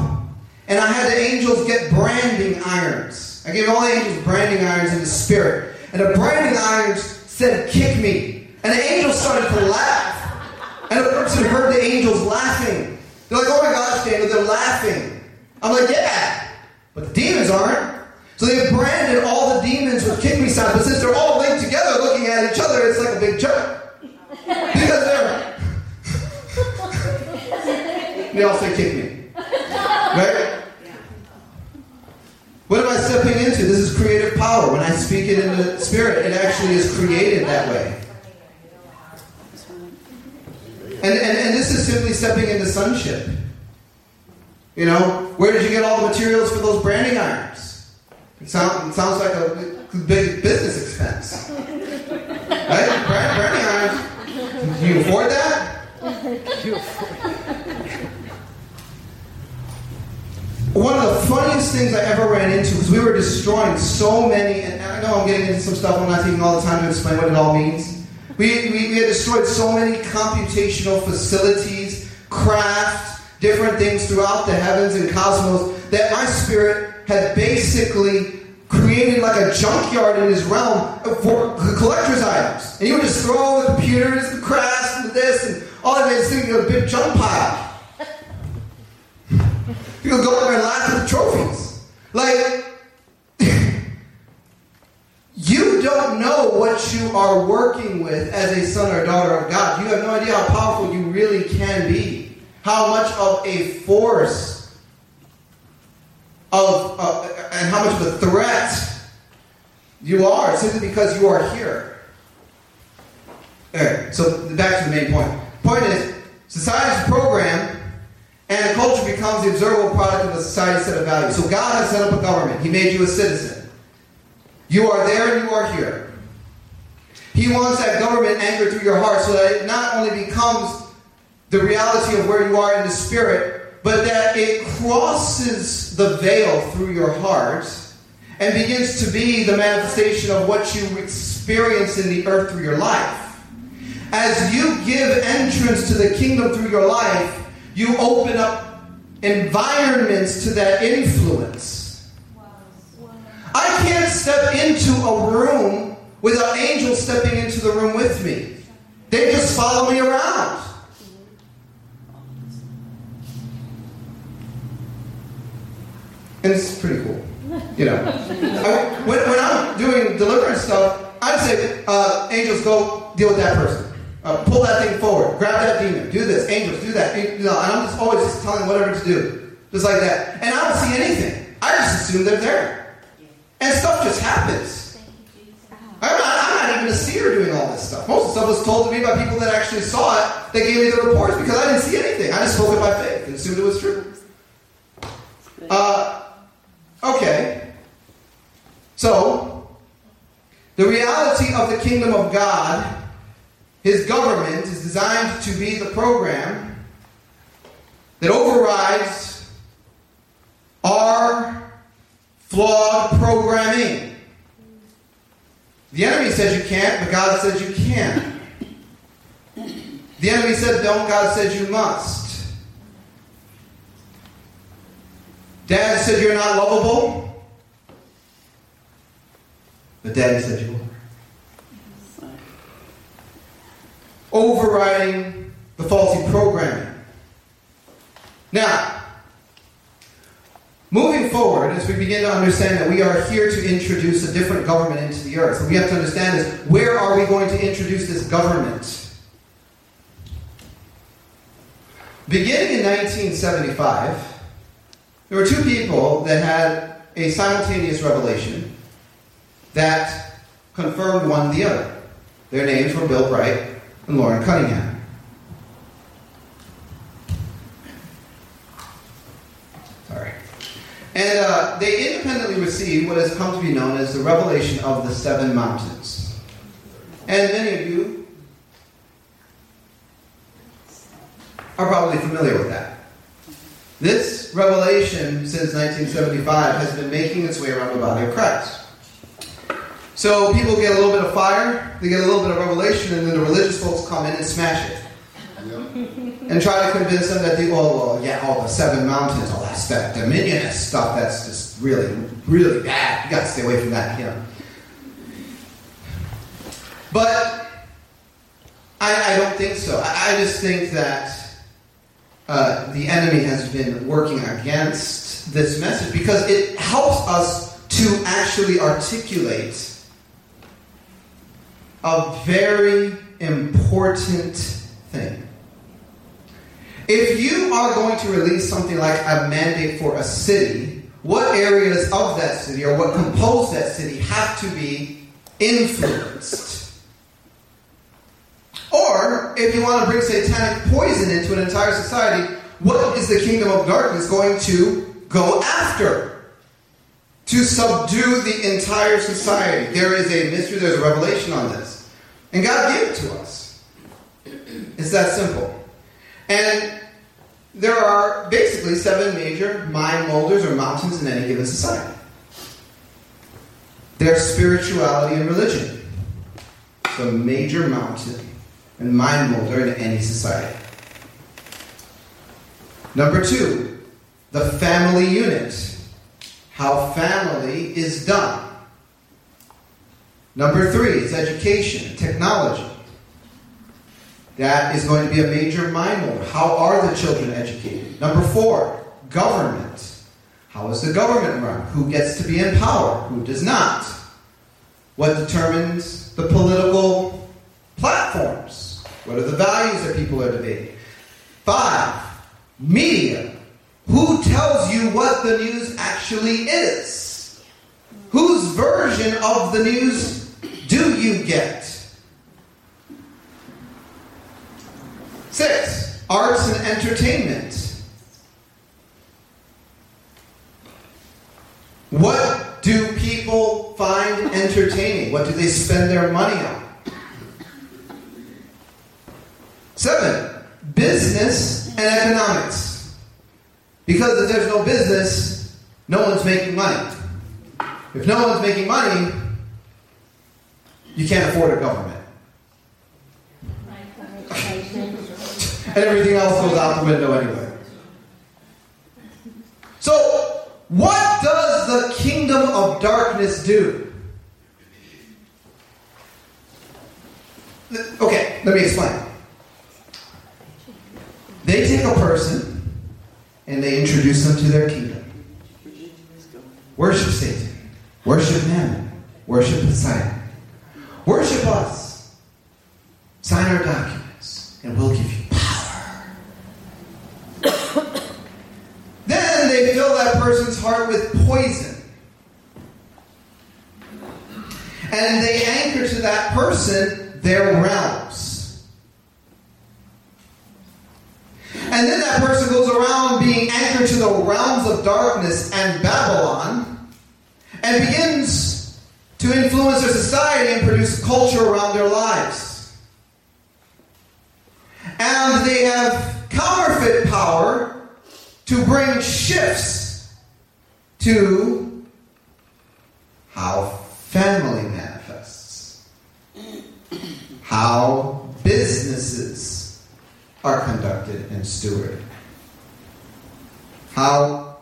and I had the angels get branding irons. I gave all the angels branding irons in the spirit. And the branding irons said, kick me. And the angels started to laugh. And the person heard the angels laughing. They're like, oh my gosh, Daniel, they're laughing. I'm like, yeah, but the demons aren't. So they've branded all the demons with me signs, but since they're all linked together looking at each other, it's like a big joke. Because they're. they all say me. Right? What am I stepping into? This is creative power. When I speak it in the spirit, it actually is created that way. And, and, and this is simply stepping into sonship. You know, where did you get all the materials for those branding irons? It, sound, it sounds like a big business expense. Right? Brand, branding irons. Can you afford that? One of the funniest things I ever ran into was we were destroying so many, and I know I'm getting into some stuff, I'm not taking all the time to explain what it all means. We, we, we had destroyed so many computational facilities, craft, different things throughout the heavens and cosmos that my spirit had basically created like a junkyard in his realm for collector's items. And he would just throw all the computers, and the crafts, and this, and all of it into a big junk pile. You could go there and laugh at the trophies. Like, you don't know what you are working with as a son or daughter of God. You have no idea how powerful you really can be. How much of a force of uh, and how much of a threat you are simply because you are here. Alright, so back to the main point. Point is, society's program and a culture becomes the observable product of a society's set of values. So God has set up a government. He made you a citizen. You are there and you are here. He wants that government anchored through your heart so that it not only becomes the reality of where you are in the spirit, but that it crosses the veil through your heart and begins to be the manifestation of what you experience in the earth through your life. As you give entrance to the kingdom through your life, you open up environments to that influence. I can't step into a room without angels stepping into the room with me. They just follow me around. It's pretty cool. You know. I, when, when I'm doing deliverance stuff, I'd say, uh, angels, go deal with that person. Uh, pull that thing forward. Grab that demon. Do this. Angels, do that. You know, and I'm just always just telling whatever to do. Just like that. And I don't see anything. I just assume they're there. And stuff just happens. I'm not, I'm not even a seer doing all this stuff. Most of the stuff was told to me by people that actually saw it. They gave me the reports because I didn't see anything. I just spoke it by faith and assumed it was true. Uh, okay. So, the reality of the kingdom of God, His government, is designed to be the program that overrides our flawed programming. The enemy says you can't, but God says you can. The enemy said don't, God says you must. Dad said you're not lovable, but Daddy said you are. Overriding the faulty programming. Now, Moving forward, as we begin to understand that we are here to introduce a different government into the earth, what we have to understand is where are we going to introduce this government? Beginning in 1975, there were two people that had a simultaneous revelation that confirmed one the other. Their names were Bill Bright and Loren Cunningham. Sorry. And uh, they independently received what has come to be known as the revelation of the seven mountains. And many of you are probably familiar with that. This revelation since 1975 has been making its way around the body of Christ. So people get a little bit of fire, they get a little bit of revelation, and then the religious folks come in and smash it. And try to convince them that the, oh, well, yeah, all the seven mountains, all that dominionist stuff, that's just really, really bad. You got to stay away from that, you know. But I, I don't think so. I, I just think that uh, the enemy has been working against this message because it helps us to actually articulate a very important thing. If you are going to release something like a mandate for a city, what areas of that city or what compose that city have to be influenced? Or, if you want to bring satanic poison into an entire society, what is the kingdom of darkness going to go after? To subdue the entire society. There is a mystery, there's a revelation on this. And God gave it to us. It's that simple. And there are basically seven major mind molders or mountains in any given society. There's spirituality and religion. It's a major mountain and mind molder in any society. Number two, the family unit. How family is done. Number three is education, technology. That is going to be a major mind molder. How are the children educated? Number four, government. How is the government run? Who gets to be in power? Who does not? What determines the political platforms? What are the values that people are debating? Five, media. Who tells you what the news actually is? Whose version of the news do you get? Six, arts and entertainment. What do people find entertaining? What do they spend their money on? Seven, business and economics. Because if there's no business, no one's making money. If no one's making money, you can't afford a government. and everything else goes out the window anyway. So, what does the kingdom of darkness do? Okay, let me explain. They take a person and they introduce them to their kingdom. Worship Satan. Worship Mammon. Worship Poseidon. Worship us. Sign our documents, and we'll give you power. then they fill that person's heart with poison. And they anchor to that person their realms. And then that person goes around being anchored to the realms of darkness and Babylon and begins to influence their society and produce culture around their lives. And they have counterfeit power to bring shifts to how family manifests, how businesses are conducted and stewarded, how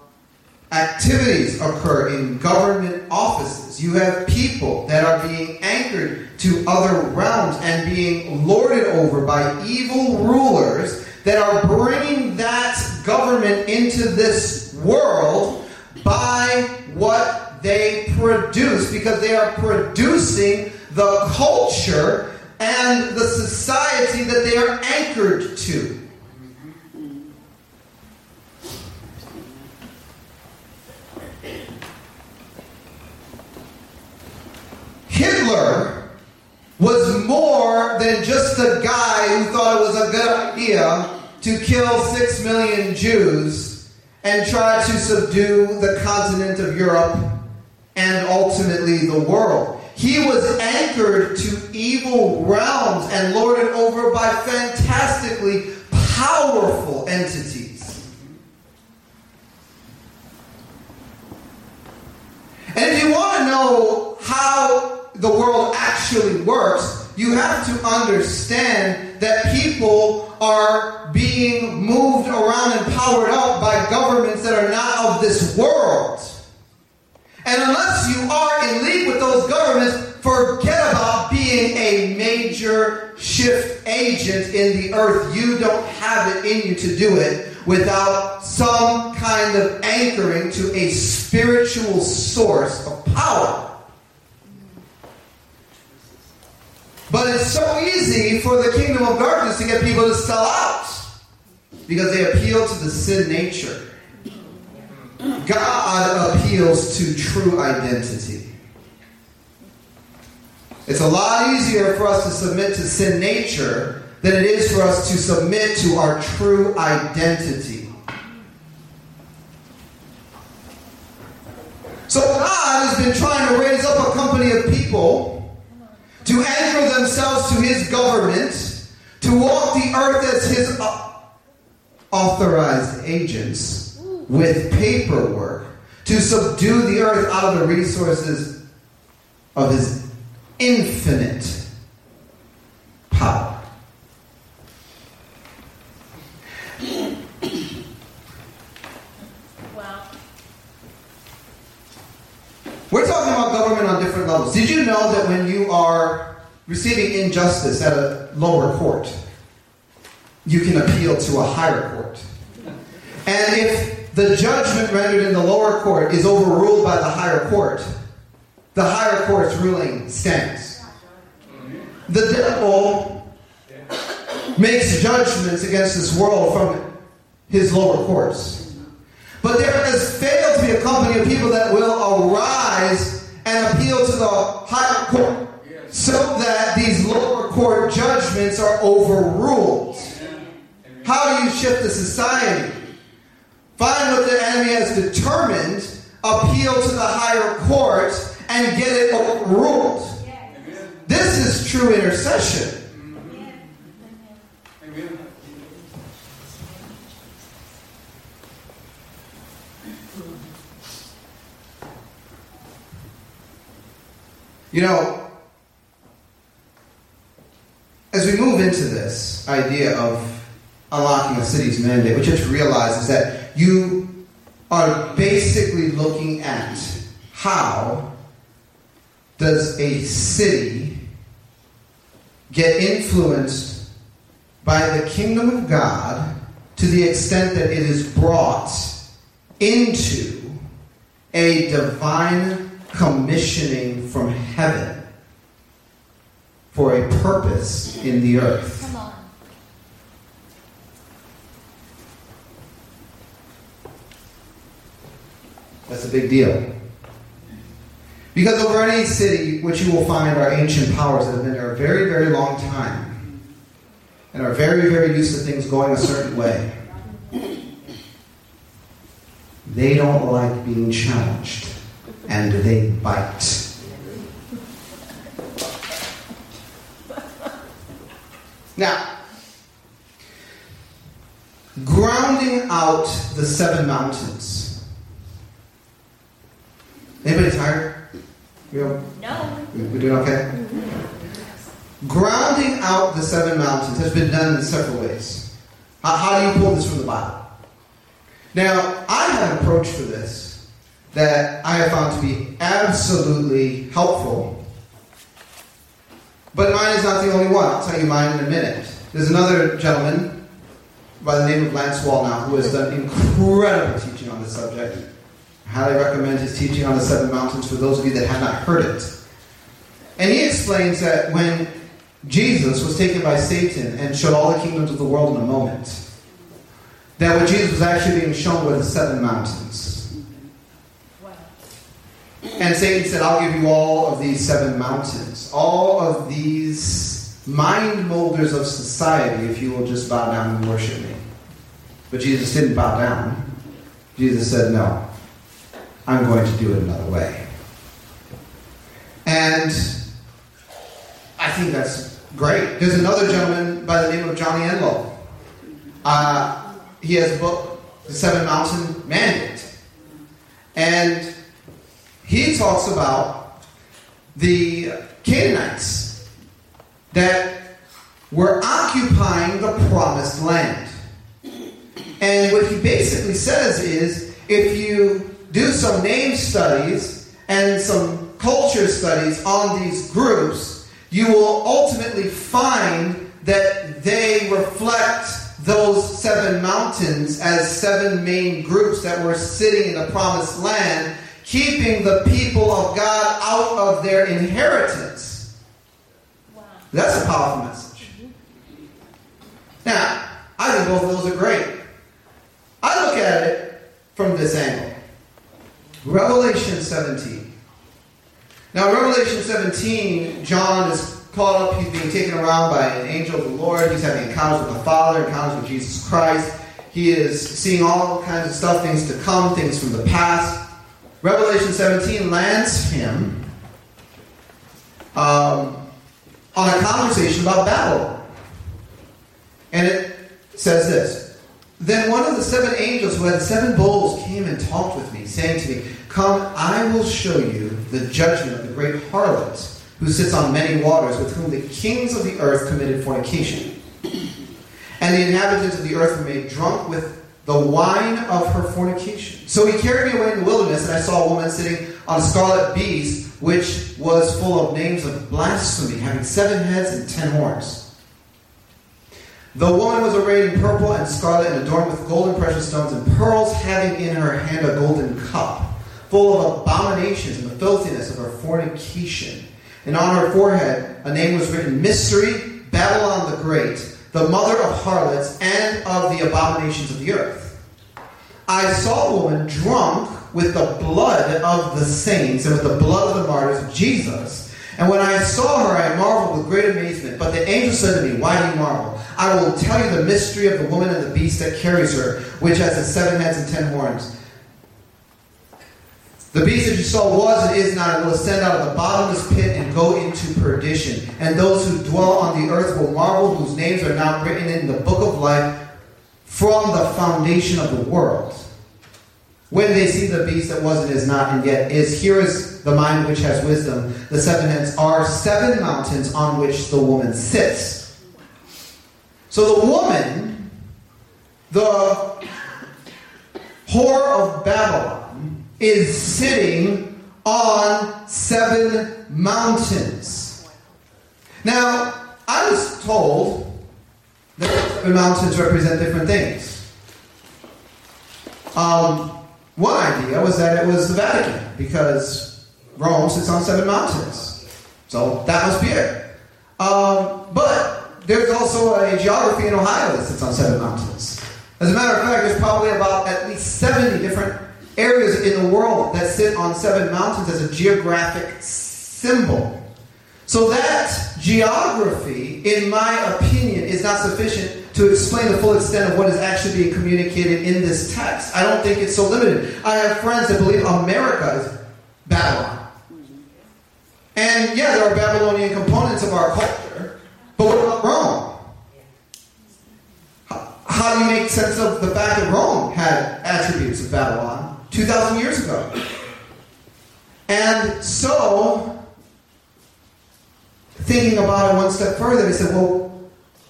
activities occur in government offices. You have people that are being anchored to other realms and being lorded over by evil rulers that are bringing that government into this world by what they produce because they are producing the culture and the society that they are anchored to. Hitler was more than just a guy who thought it was a good idea to kill six million Jews and try to subdue the continent of Europe and ultimately the world. He was anchored to evil realms and lorded over by fantastically powerful entities. And if you want to know how the world actually works, you have to understand that people are being moved around and powered up by governments that are not of this world. And unless you are in league with those governments, forget about being a major shift agent in the earth. You don't have it in you to do it without some kind of anchoring to a spiritual source of power. But it's so easy for the kingdom of darkness to get people to sell out because they appeal to the sin nature. God appeals to true identity. It's a lot easier for us to submit to sin nature than it is for us to submit to our true identity. So God has been trying to raise up a company of people to anchor themselves to his government, to walk the earth as his authorized agents with paperwork, to subdue the earth out of the resources of his infinite power. Wow. We're talking about government on different levels. Did you know that when you are receiving injustice at a lower court, you can appeal to a higher court? And if the judgment rendered in the lower court is overruled by the higher court, the higher court's ruling stands. The devil makes judgments against this world from his lower courts. But there has failed to be a company of people that will arise and appeal to the higher court so that these lower court judgments are overruled. How do you shift the society? Find what the enemy has determined, appeal to the higher court, and get it overruled. This is true intercession. You know, as we move into this idea of unlocking a city's mandate, have to realize is that you are basically looking at how does a city get influenced by the kingdom of God to the extent that it is brought into a divine commissioning from heaven for a purpose in the earth. That's a big deal. Because over any city, which you will find are ancient powers that have been there a very, very long time and are very, very used to things going a certain way. They don't like being challenged and they bite. Now, grounding out the seven mountains. Anybody tired? No. we doing okay? Mm-hmm. Grounding out the seven mountains has been done in several ways. How, how do you pull this from the Bible? Now, I have an approach for this that I have found to be absolutely helpful. But mine is not the only one. I'll tell you mine in a minute. There's another gentleman by the name of Lance Wallnau who has done incredible teaching on this subject. I highly recommend his teaching on the seven mountains for those of you that have not heard it. And he explains that when Jesus was taken by Satan and showed all the kingdoms of the world in a moment, that what Jesus was actually being shown were the seven mountains. And Satan said, I'll give you all of these seven mountains, all of these mind molders of society, if you will just bow down and worship me. But Jesus didn't bow down. Jesus said, No, I'm going to do it another way. And I think that's great. There's another gentleman by the name of Johnny Enlow. Uh, he has a book, The Seven Mountain Mandate. And he talks about the Canaanites that were occupying the promised land. And what he basically says is if you do some name studies and some culture studies on these groups, you will ultimately find that they reflect those seven mountains as seven main groups that were sitting in the promised land, keeping the people of God out of their inheritance. Wow. That's a powerful message. Now, I think both of those are great. I look at it from this angle Revelation 17. Now, Revelation 17, John is caught up, he's being taken around by an angel of the Lord. He's having encounters with the Father, encounters with Jesus Christ. He is seeing all kinds of stuff, things to come, things from the past. Revelation 17 lands him um, on a conversation about Babylon. And it says this Then one of the seven angels who had seven bowls came and talked with me, saying to me, Come, I will show you the judgment of the great harlot who sits on many waters, with whom the kings of the earth committed fornication. And the inhabitants of the earth were made drunk with the wine of her fornication. So he carried me away in the wilderness, and I saw a woman sitting on a scarlet beast, which was full of names of blasphemy, having seven heads and ten horns. The woman was arrayed in purple and scarlet and adorned with gold and precious stones and pearls, having in her hand a golden cup, full of abominations and the filthiness of her fornication. And on her forehead a name was written Mystery, Babylon the Great, the mother of harlots and of the abominations of the earth. I saw a woman drunk with the blood of the saints and with the blood of the martyrs Jesus. And when I saw her, I marveled with great amazement. But the angel said to me, Why do you marvel? I will tell you the mystery of the woman and the beast that carries her, which has the seven heads and ten horns. The beast that you saw was and is not, and will ascend out of the bottomless pit and go into perdition. And those who dwell on the earth will marvel, whose names are not written in the book of life from the foundation of the world. When they see the beast that was and is not and yet is, here is the mind which has wisdom. The seven heads are seven mountains on which the woman sits. So the woman, the whore of Babylon, is sitting on seven mountains. Now, I was told that seven mountains represent different things. Um, one idea was that it was the Vatican, because Rome sits on seven mountains. So that must be it. Um, but there's also a geography in Ohio that sits on seven mountains. As a matter of fact, there's probably about at least 70 different areas in the world that sit on seven mountains as a geographic symbol. So that geography, in my opinion, is not sufficient to explain the full extent of what is actually being communicated in this text. I don't think it's so limited. I have friends that believe America is Babylon. And yeah, there are Babylonian components of our culture, but what about Rome? How do you make sense of the fact that Rome had attributes of Babylon 2,000 years ago? And so, thinking about it one step further, he said, well,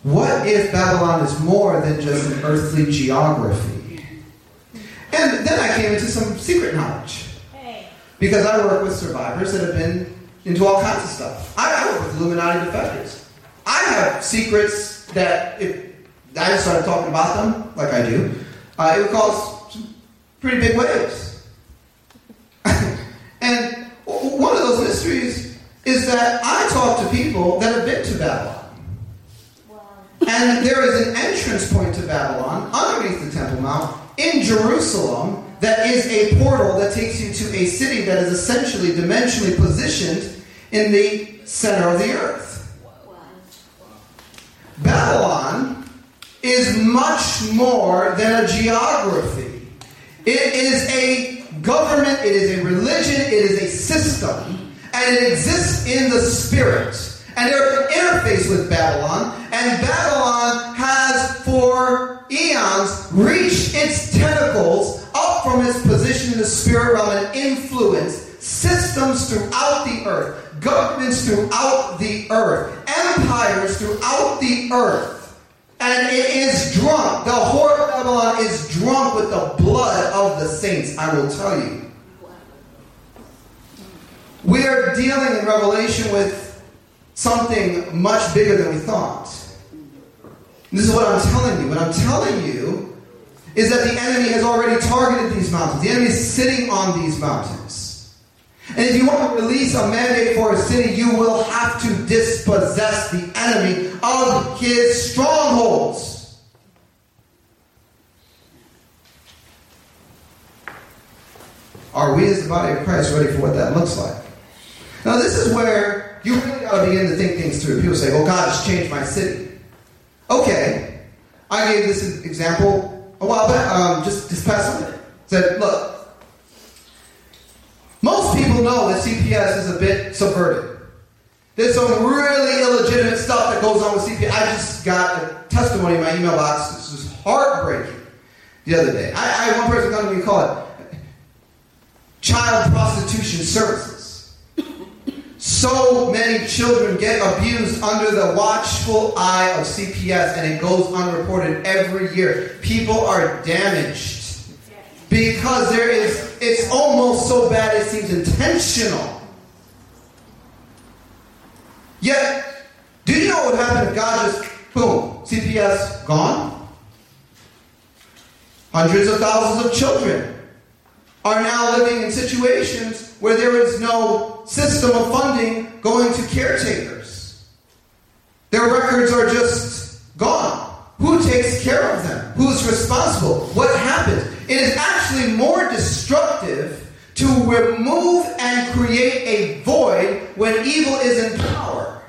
what if Babylon is more than just an earthly geography? And then I came into some secret knowledge. Because I work with survivors that have been into all kinds of stuff. I, I work with Illuminati defectors. I have secrets that if I started talking about them, like I do, uh, it would cause pretty big waves. and one of those mysteries is that I talk to people that have been to Babylon. And there is an entrance point to Babylon underneath the Temple Mount in Jerusalem that is a portal that takes you to a city that is essentially dimensionally positioned in the center of the earth. Babylon is much more than a geography. It is a government, it is a religion, it is a system, and it exists in the spirit. And there's an interface with Babylon, and Babylon has for eons reached its tentacles up from its position in the spirit realm and influenced systems throughout the earth, governments throughout the earth, empires throughout the earth. And it is drunk. The whore of Babylon is drunk with the blood of the saints, I will tell you. We are dealing in Revelation with something much bigger than we thought. This is what I'm telling you. What I'm telling you is that the enemy has already targeted these mountains. The enemy is sitting on these mountains. And if you want to release a mandate for a city, you will have to dispossess the enemy of his strongholds. Are we as the body of Christ ready for what that looks like? Now, this is where you really got to begin to think things through. People say, "Oh, God has changed my city." Okay, I gave this example a while back, um, just this past Sunday. Said, "Look, most people know that CPS is a bit subverted. There's some really illegitimate stuff that goes on with CPS. I just got a testimony in my email box. This was heartbreaking the other day. I, I had one person come to me and call it child prostitution services. So many children get abused under the watchful eye of CPS, and it goes unreported every year. People are damaged because there is, it's almost so bad it seems intentional. Yet, do you know what would happen if God just, boom, CPS gone? Hundreds of thousands of children are now living in situations where there is no system of funding going to caretakers. Their records are just gone. Who takes care of them? Who's responsible? What happens? It is actually more destructive to remove and create a void when evil is in power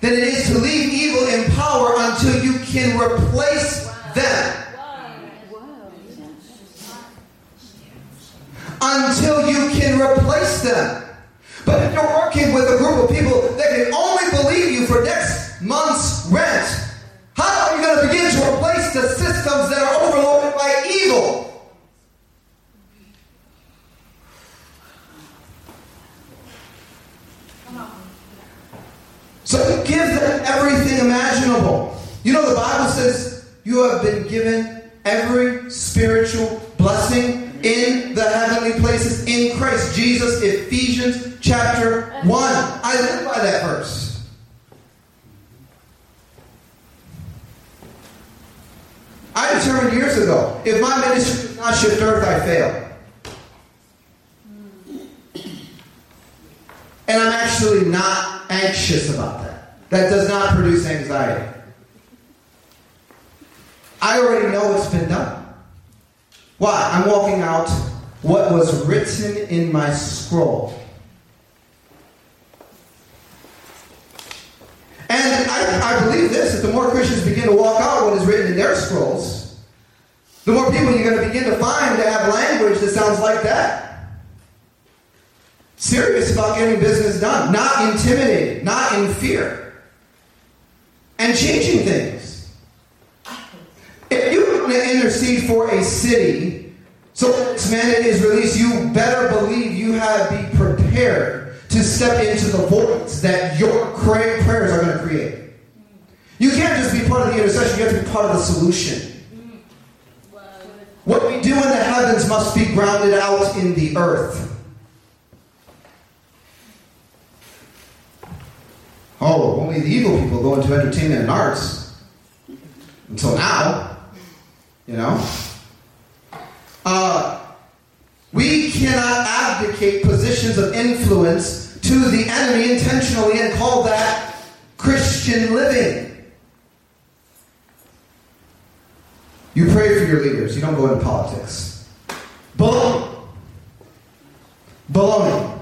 than it is to leave evil in power until you can replace them. until you can replace them. But if you're working with a group of people that can only believe you for next month's rent, how are you going to begin to replace the systems that are overloaded by evil? So you give them everything imaginable. You know, the Bible says you have been given every spiritual blessing in the heavenly places in Christ Jesus. Ephesians chapter 1. I live by that verse. I determined years ago if my ministry does not shift earth, I fail. And I'm actually not anxious about that. That does not produce anxiety. I already know it's been done. Why? I'm walking out what was written in my scroll. And I, I believe this that the more Christians begin to walk out what is written in their scrolls, the more people you're going to begin to find that have language that sounds like that. Serious about getting business done, not intimidated, not in fear, and changing things. If you want to intercede for a city so its mandate is released, you better believe you have to be prepared to step into the voids that your prayers are going to create. You can't just be part of the intercession, you have to be part of the solution. What we do in the heavens must be grounded out in the earth. The evil people go into entertainment and arts. Until now. You know? Uh, we cannot abdicate positions of influence to the enemy intentionally and call that Christian living. You pray for your leaders, you don't go into politics. Baloney. Baloney.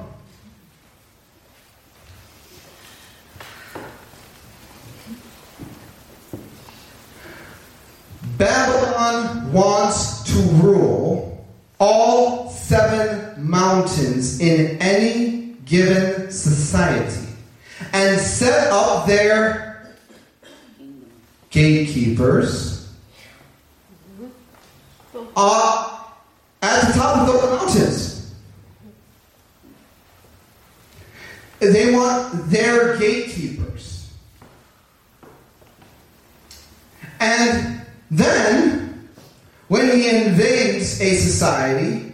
Babylon wants to rule all seven mountains in any given society and set up their gatekeepers uh, at the top of those mountains. They want their gatekeepers. And then, when he invades a society,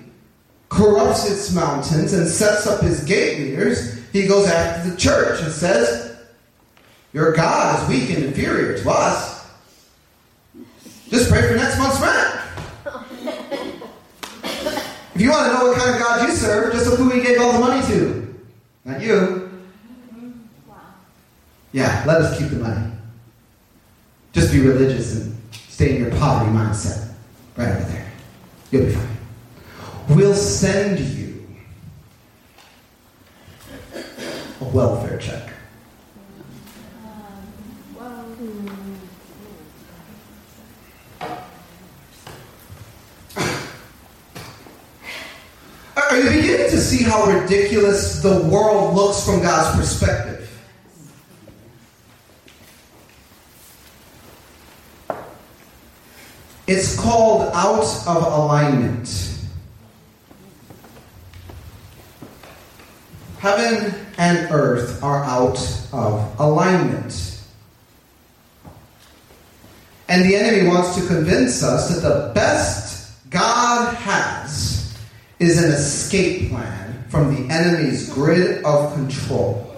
corrupts its mountains, and sets up his gate leaders, he goes after the church and says, Your God is weak and inferior to us. Just pray for next month's rent. If you want to know what kind of God you serve, just look who he gave all the money to. Not you. Yeah, let us keep the money. Just be religious and stay in your poverty mindset. Right over there. You'll be fine. We'll send you a welfare check. Are you beginning to see how ridiculous the world looks from God's perspective? It's called out of alignment. Heaven and earth are out of alignment. And the enemy wants to convince us that the best God has is an escape plan from the enemy's grid of control.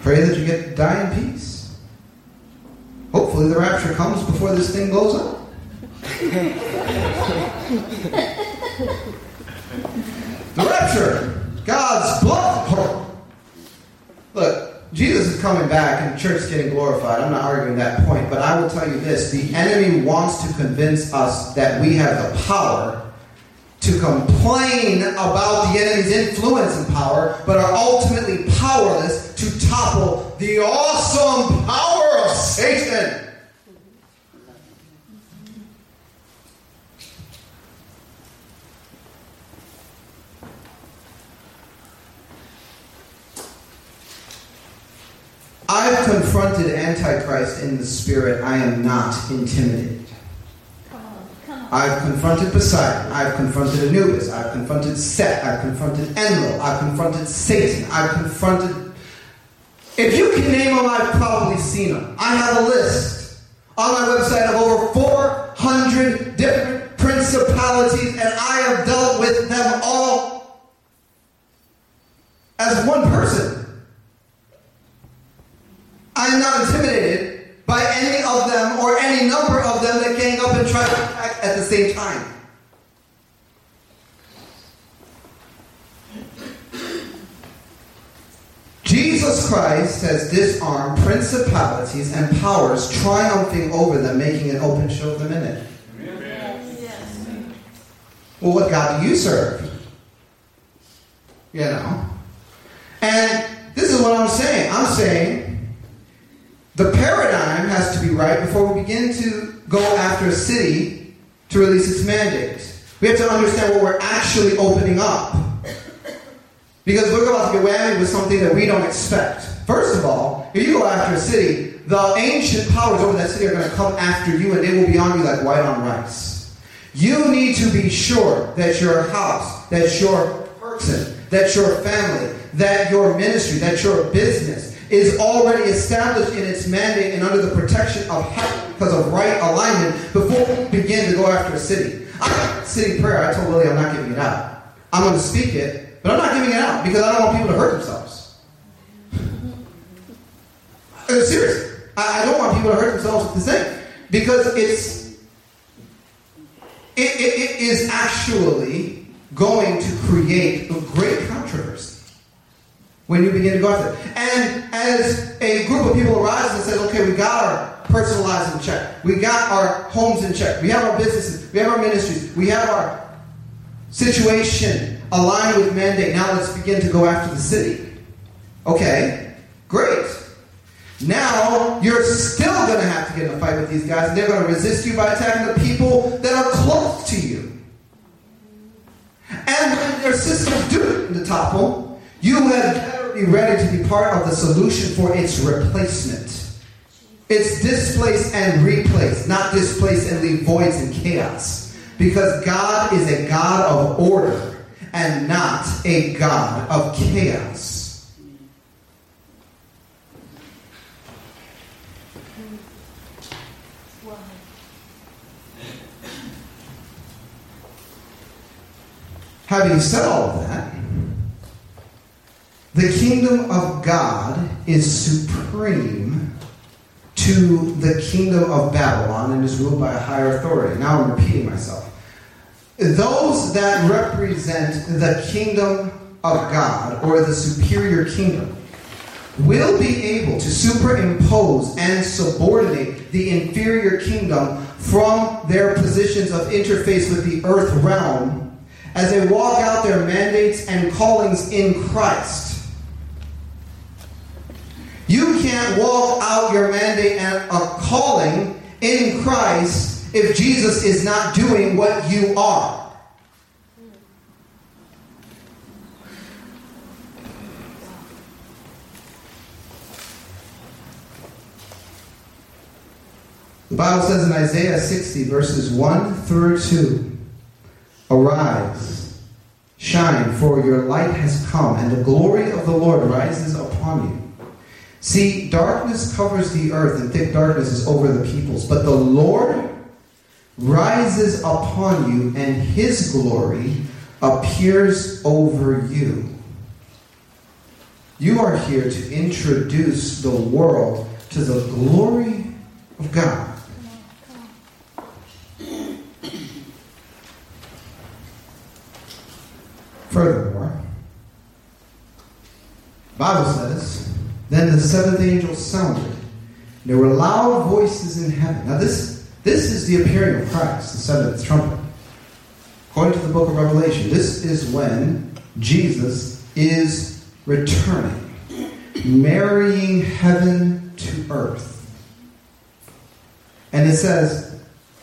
Pray that you get to die in peace. Hopefully, the rapture comes before this thing blows up. the rapture, God's blood. Look, Jesus is coming back and the church is getting glorified. I'm not arguing that point, but I will tell you this the enemy wants to convince us that we have the power to complain about the enemy's influence and power, but are ultimately powerless to topple the awesome power of Satan. I've confronted Antichrist in the spirit. I am not intimidated. I've confronted Poseidon. I've confronted Anubis. I've confronted Set. I've confronted Enlil. I've confronted Satan. I've confronted. If you can name them, I've probably seen them. I have a list on my website of over 400 different principalities, and I have dealt with them all as one person. I am not intimidated by any of them or any number of them that gang up and try to attack at the same time. Jesus Christ has disarmed principalities and powers, triumphing over them, making an open show of them in it. Well, what God do you serve? You know? And this is what I'm saying. I'm saying the paradigm has to be right before we begin to go after a city to release its mandate. We have to understand what we're actually opening up. Because we're about to get whammed with something that we don't expect. First of all, if you go after a city, the ancient powers over that city are going to come after you and they will be on you like white on rice. You need to be sure that your house, that your person, that your family, that your ministry, that your business is already established in its mandate and under the protection of heaven because of right alignment before we begin to go after a city. I got city prayer. I told Lily I'm not giving it out. I'm going to speak it, but I'm not giving it out because I don't want people to hurt themselves. Uh, seriously, I, don't want people to hurt themselves with this thing because it's it, it, it is actually going to create a great controversy when you begin to go after it. And as a group of people arises and says, okay, we got our personal lives in check, we got our homes in check, we have our businesses, we have our ministries, we have our situation aligned with mandate. Now let's begin to go after the city. Okay, great. Now you're still going to have to get in a fight with these guys, and they're going to resist you by attacking the people that are close to you. And when their systems do to topple, you had better be ready to be part of the solution for its replacement. It's displace and replace, not displace and leave voids and chaos. Because God is a God of order and not a God of chaos. Having said all of that, the kingdom of God is supreme to the kingdom of Babylon and is ruled by a higher authority. Now I'm repeating myself. Those that represent the kingdom of God or the superior kingdom will be able to superimpose and subordinate the inferior kingdom from their positions of interface with the earth realm as they walk out their mandates and callings in Christ. You can't walk out your mandate and a calling in Christ if Jesus is not doing what you are. The Bible says in Isaiah 60, verses 1 through 2 Arise, shine, for your light has come, and the glory of the Lord rises upon you. See, darkness covers the earth, and thick darkness is over the peoples, but the Lord rises upon you, and his glory appears over you. You are here to introduce the world to the glory of God. Furthermore, Bible says, then the seventh angel sounded. There were loud voices in heaven. Now this, this is the appearing of Christ, the seventh trumpet. According to the book of Revelation, this is when Jesus is returning, marrying heaven to earth. And it says,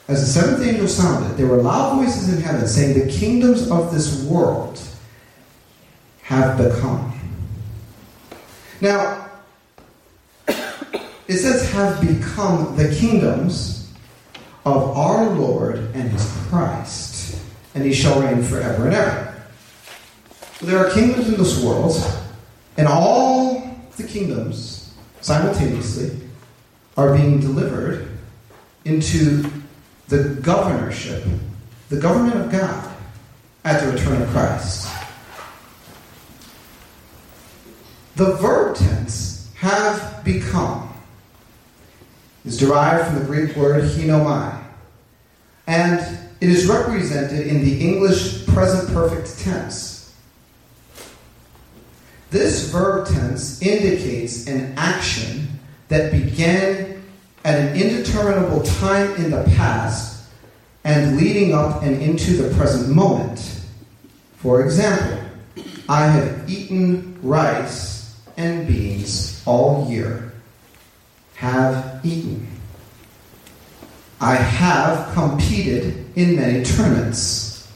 as the seventh angel sounded, there were loud voices in heaven saying, The kingdoms of this world have become. Now, it says have become the kingdoms of our Lord and his Christ, and he shall reign forever and ever. There are kingdoms in this world, and all the kingdoms simultaneously are being delivered into the governorship, the government of God at the return of Christ. The verb tense, have become, is derived from the Greek word hinomai, and it is represented in the English present perfect tense. This verb tense indicates an action that began at an indeterminable time in the past and leading up and into the present moment. For example, I have eaten rice and beans all year. Have eaten. I have competed in many tournaments.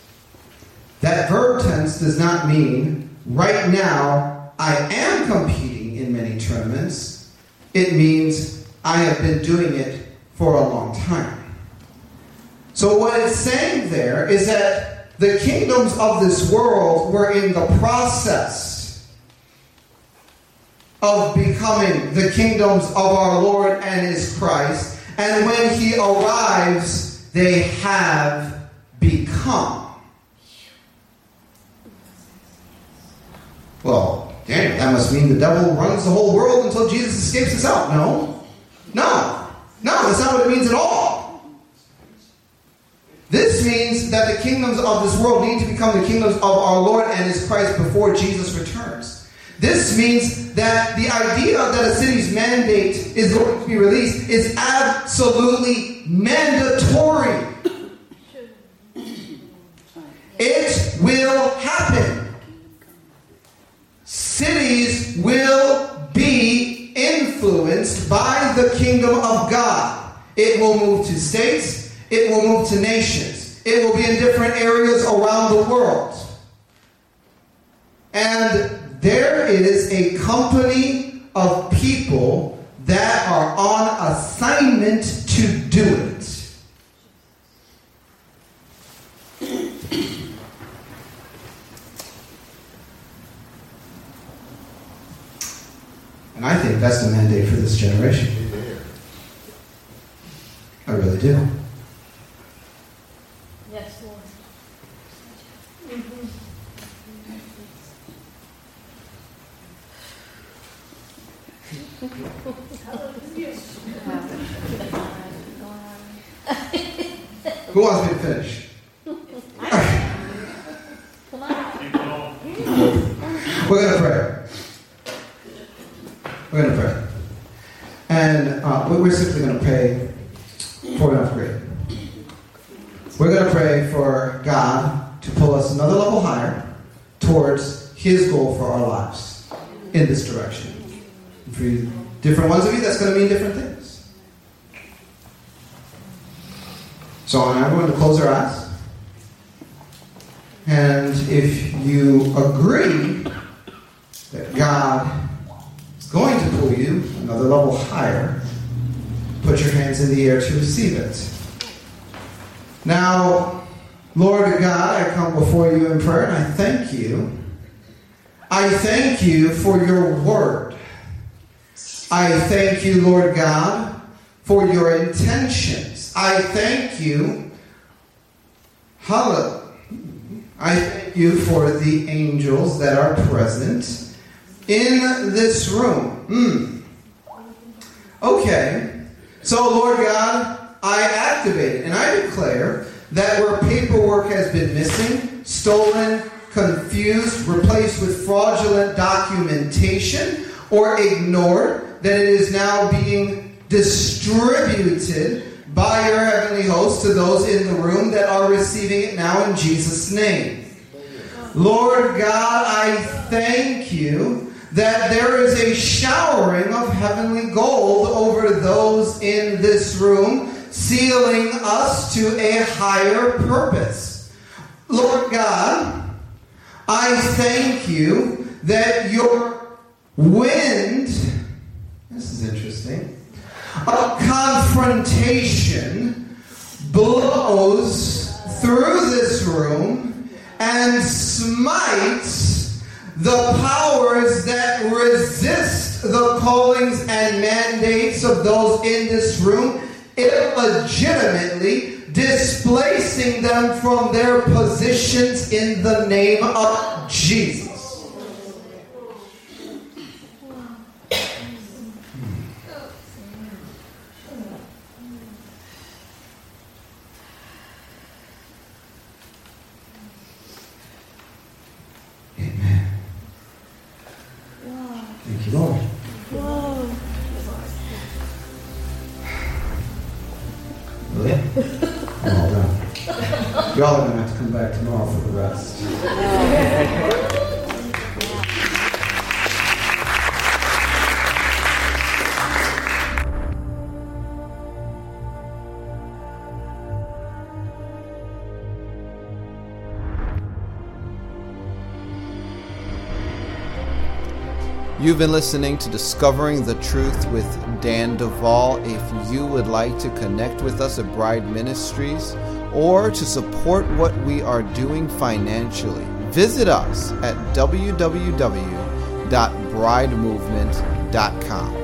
That verb tense does not mean right now I am competing in many tournaments. It means I have been doing it for a long time. So, what it's saying there is that the kingdoms of this world were in the process of becoming the kingdoms of our Lord and His Christ. And when He arrives, they have become. Well, Daniel, that must mean the devil runs the whole world until Jesus escapes us out. No. No. No, that's not what it means at all. This means that the kingdoms of this world need to become the kingdoms of our Lord and His Christ before Jesus returns. This means that the idea that a city's mandate is going to be released is absolutely mandatory. It will happen. Cities will be influenced by the kingdom of God. It will move to states, it will move to nations, it will be in different areas around the world. And there is a company of people that are on assignment to do it. And I think that's the mandate for this generation. I really do. Yes, Lord. Mm-hmm. Who wants me to finish? We're going to pray. We're going to pray. And uh, we- we're simply going to pray for enough grade. We're going to pray for God to pull us another level higher towards His goal for our lives in this direction. For different ones of you, that's going to mean different things. So I'm going to close our eyes. And if you agree that God is going to pull you another level higher, put your hands in the air to receive it. Now, Lord God, I come before you in prayer and I thank you. I thank you for your word. I thank you, Lord God, for your intentions. I thank you. Hallelujah. I thank you for the angels that are present in this room. Hmm. Okay. So, Lord God, I activate and I declare that where paperwork has been missing, stolen, confused, replaced with fraudulent documentation, or ignored, that it is now being distributed by your heavenly host to those in the room that are receiving it now in Jesus' name. Lord God, I thank you that there is a showering of heavenly gold over those in this room, sealing us to a higher purpose. Lord God, I thank you that your wind, this is interesting, A confrontation blows through this room and smites the powers that resist the callings and mandates of those in this room illegitimately displacing them from their positions in the name of Jesus. Y'all are going to have to come back tomorrow for the rest. You've been listening to Discovering the Truth with Dan Duval. If you would like to connect with us at Bride Ministries or to support what we are doing financially, visit us at www.bridemovement.com.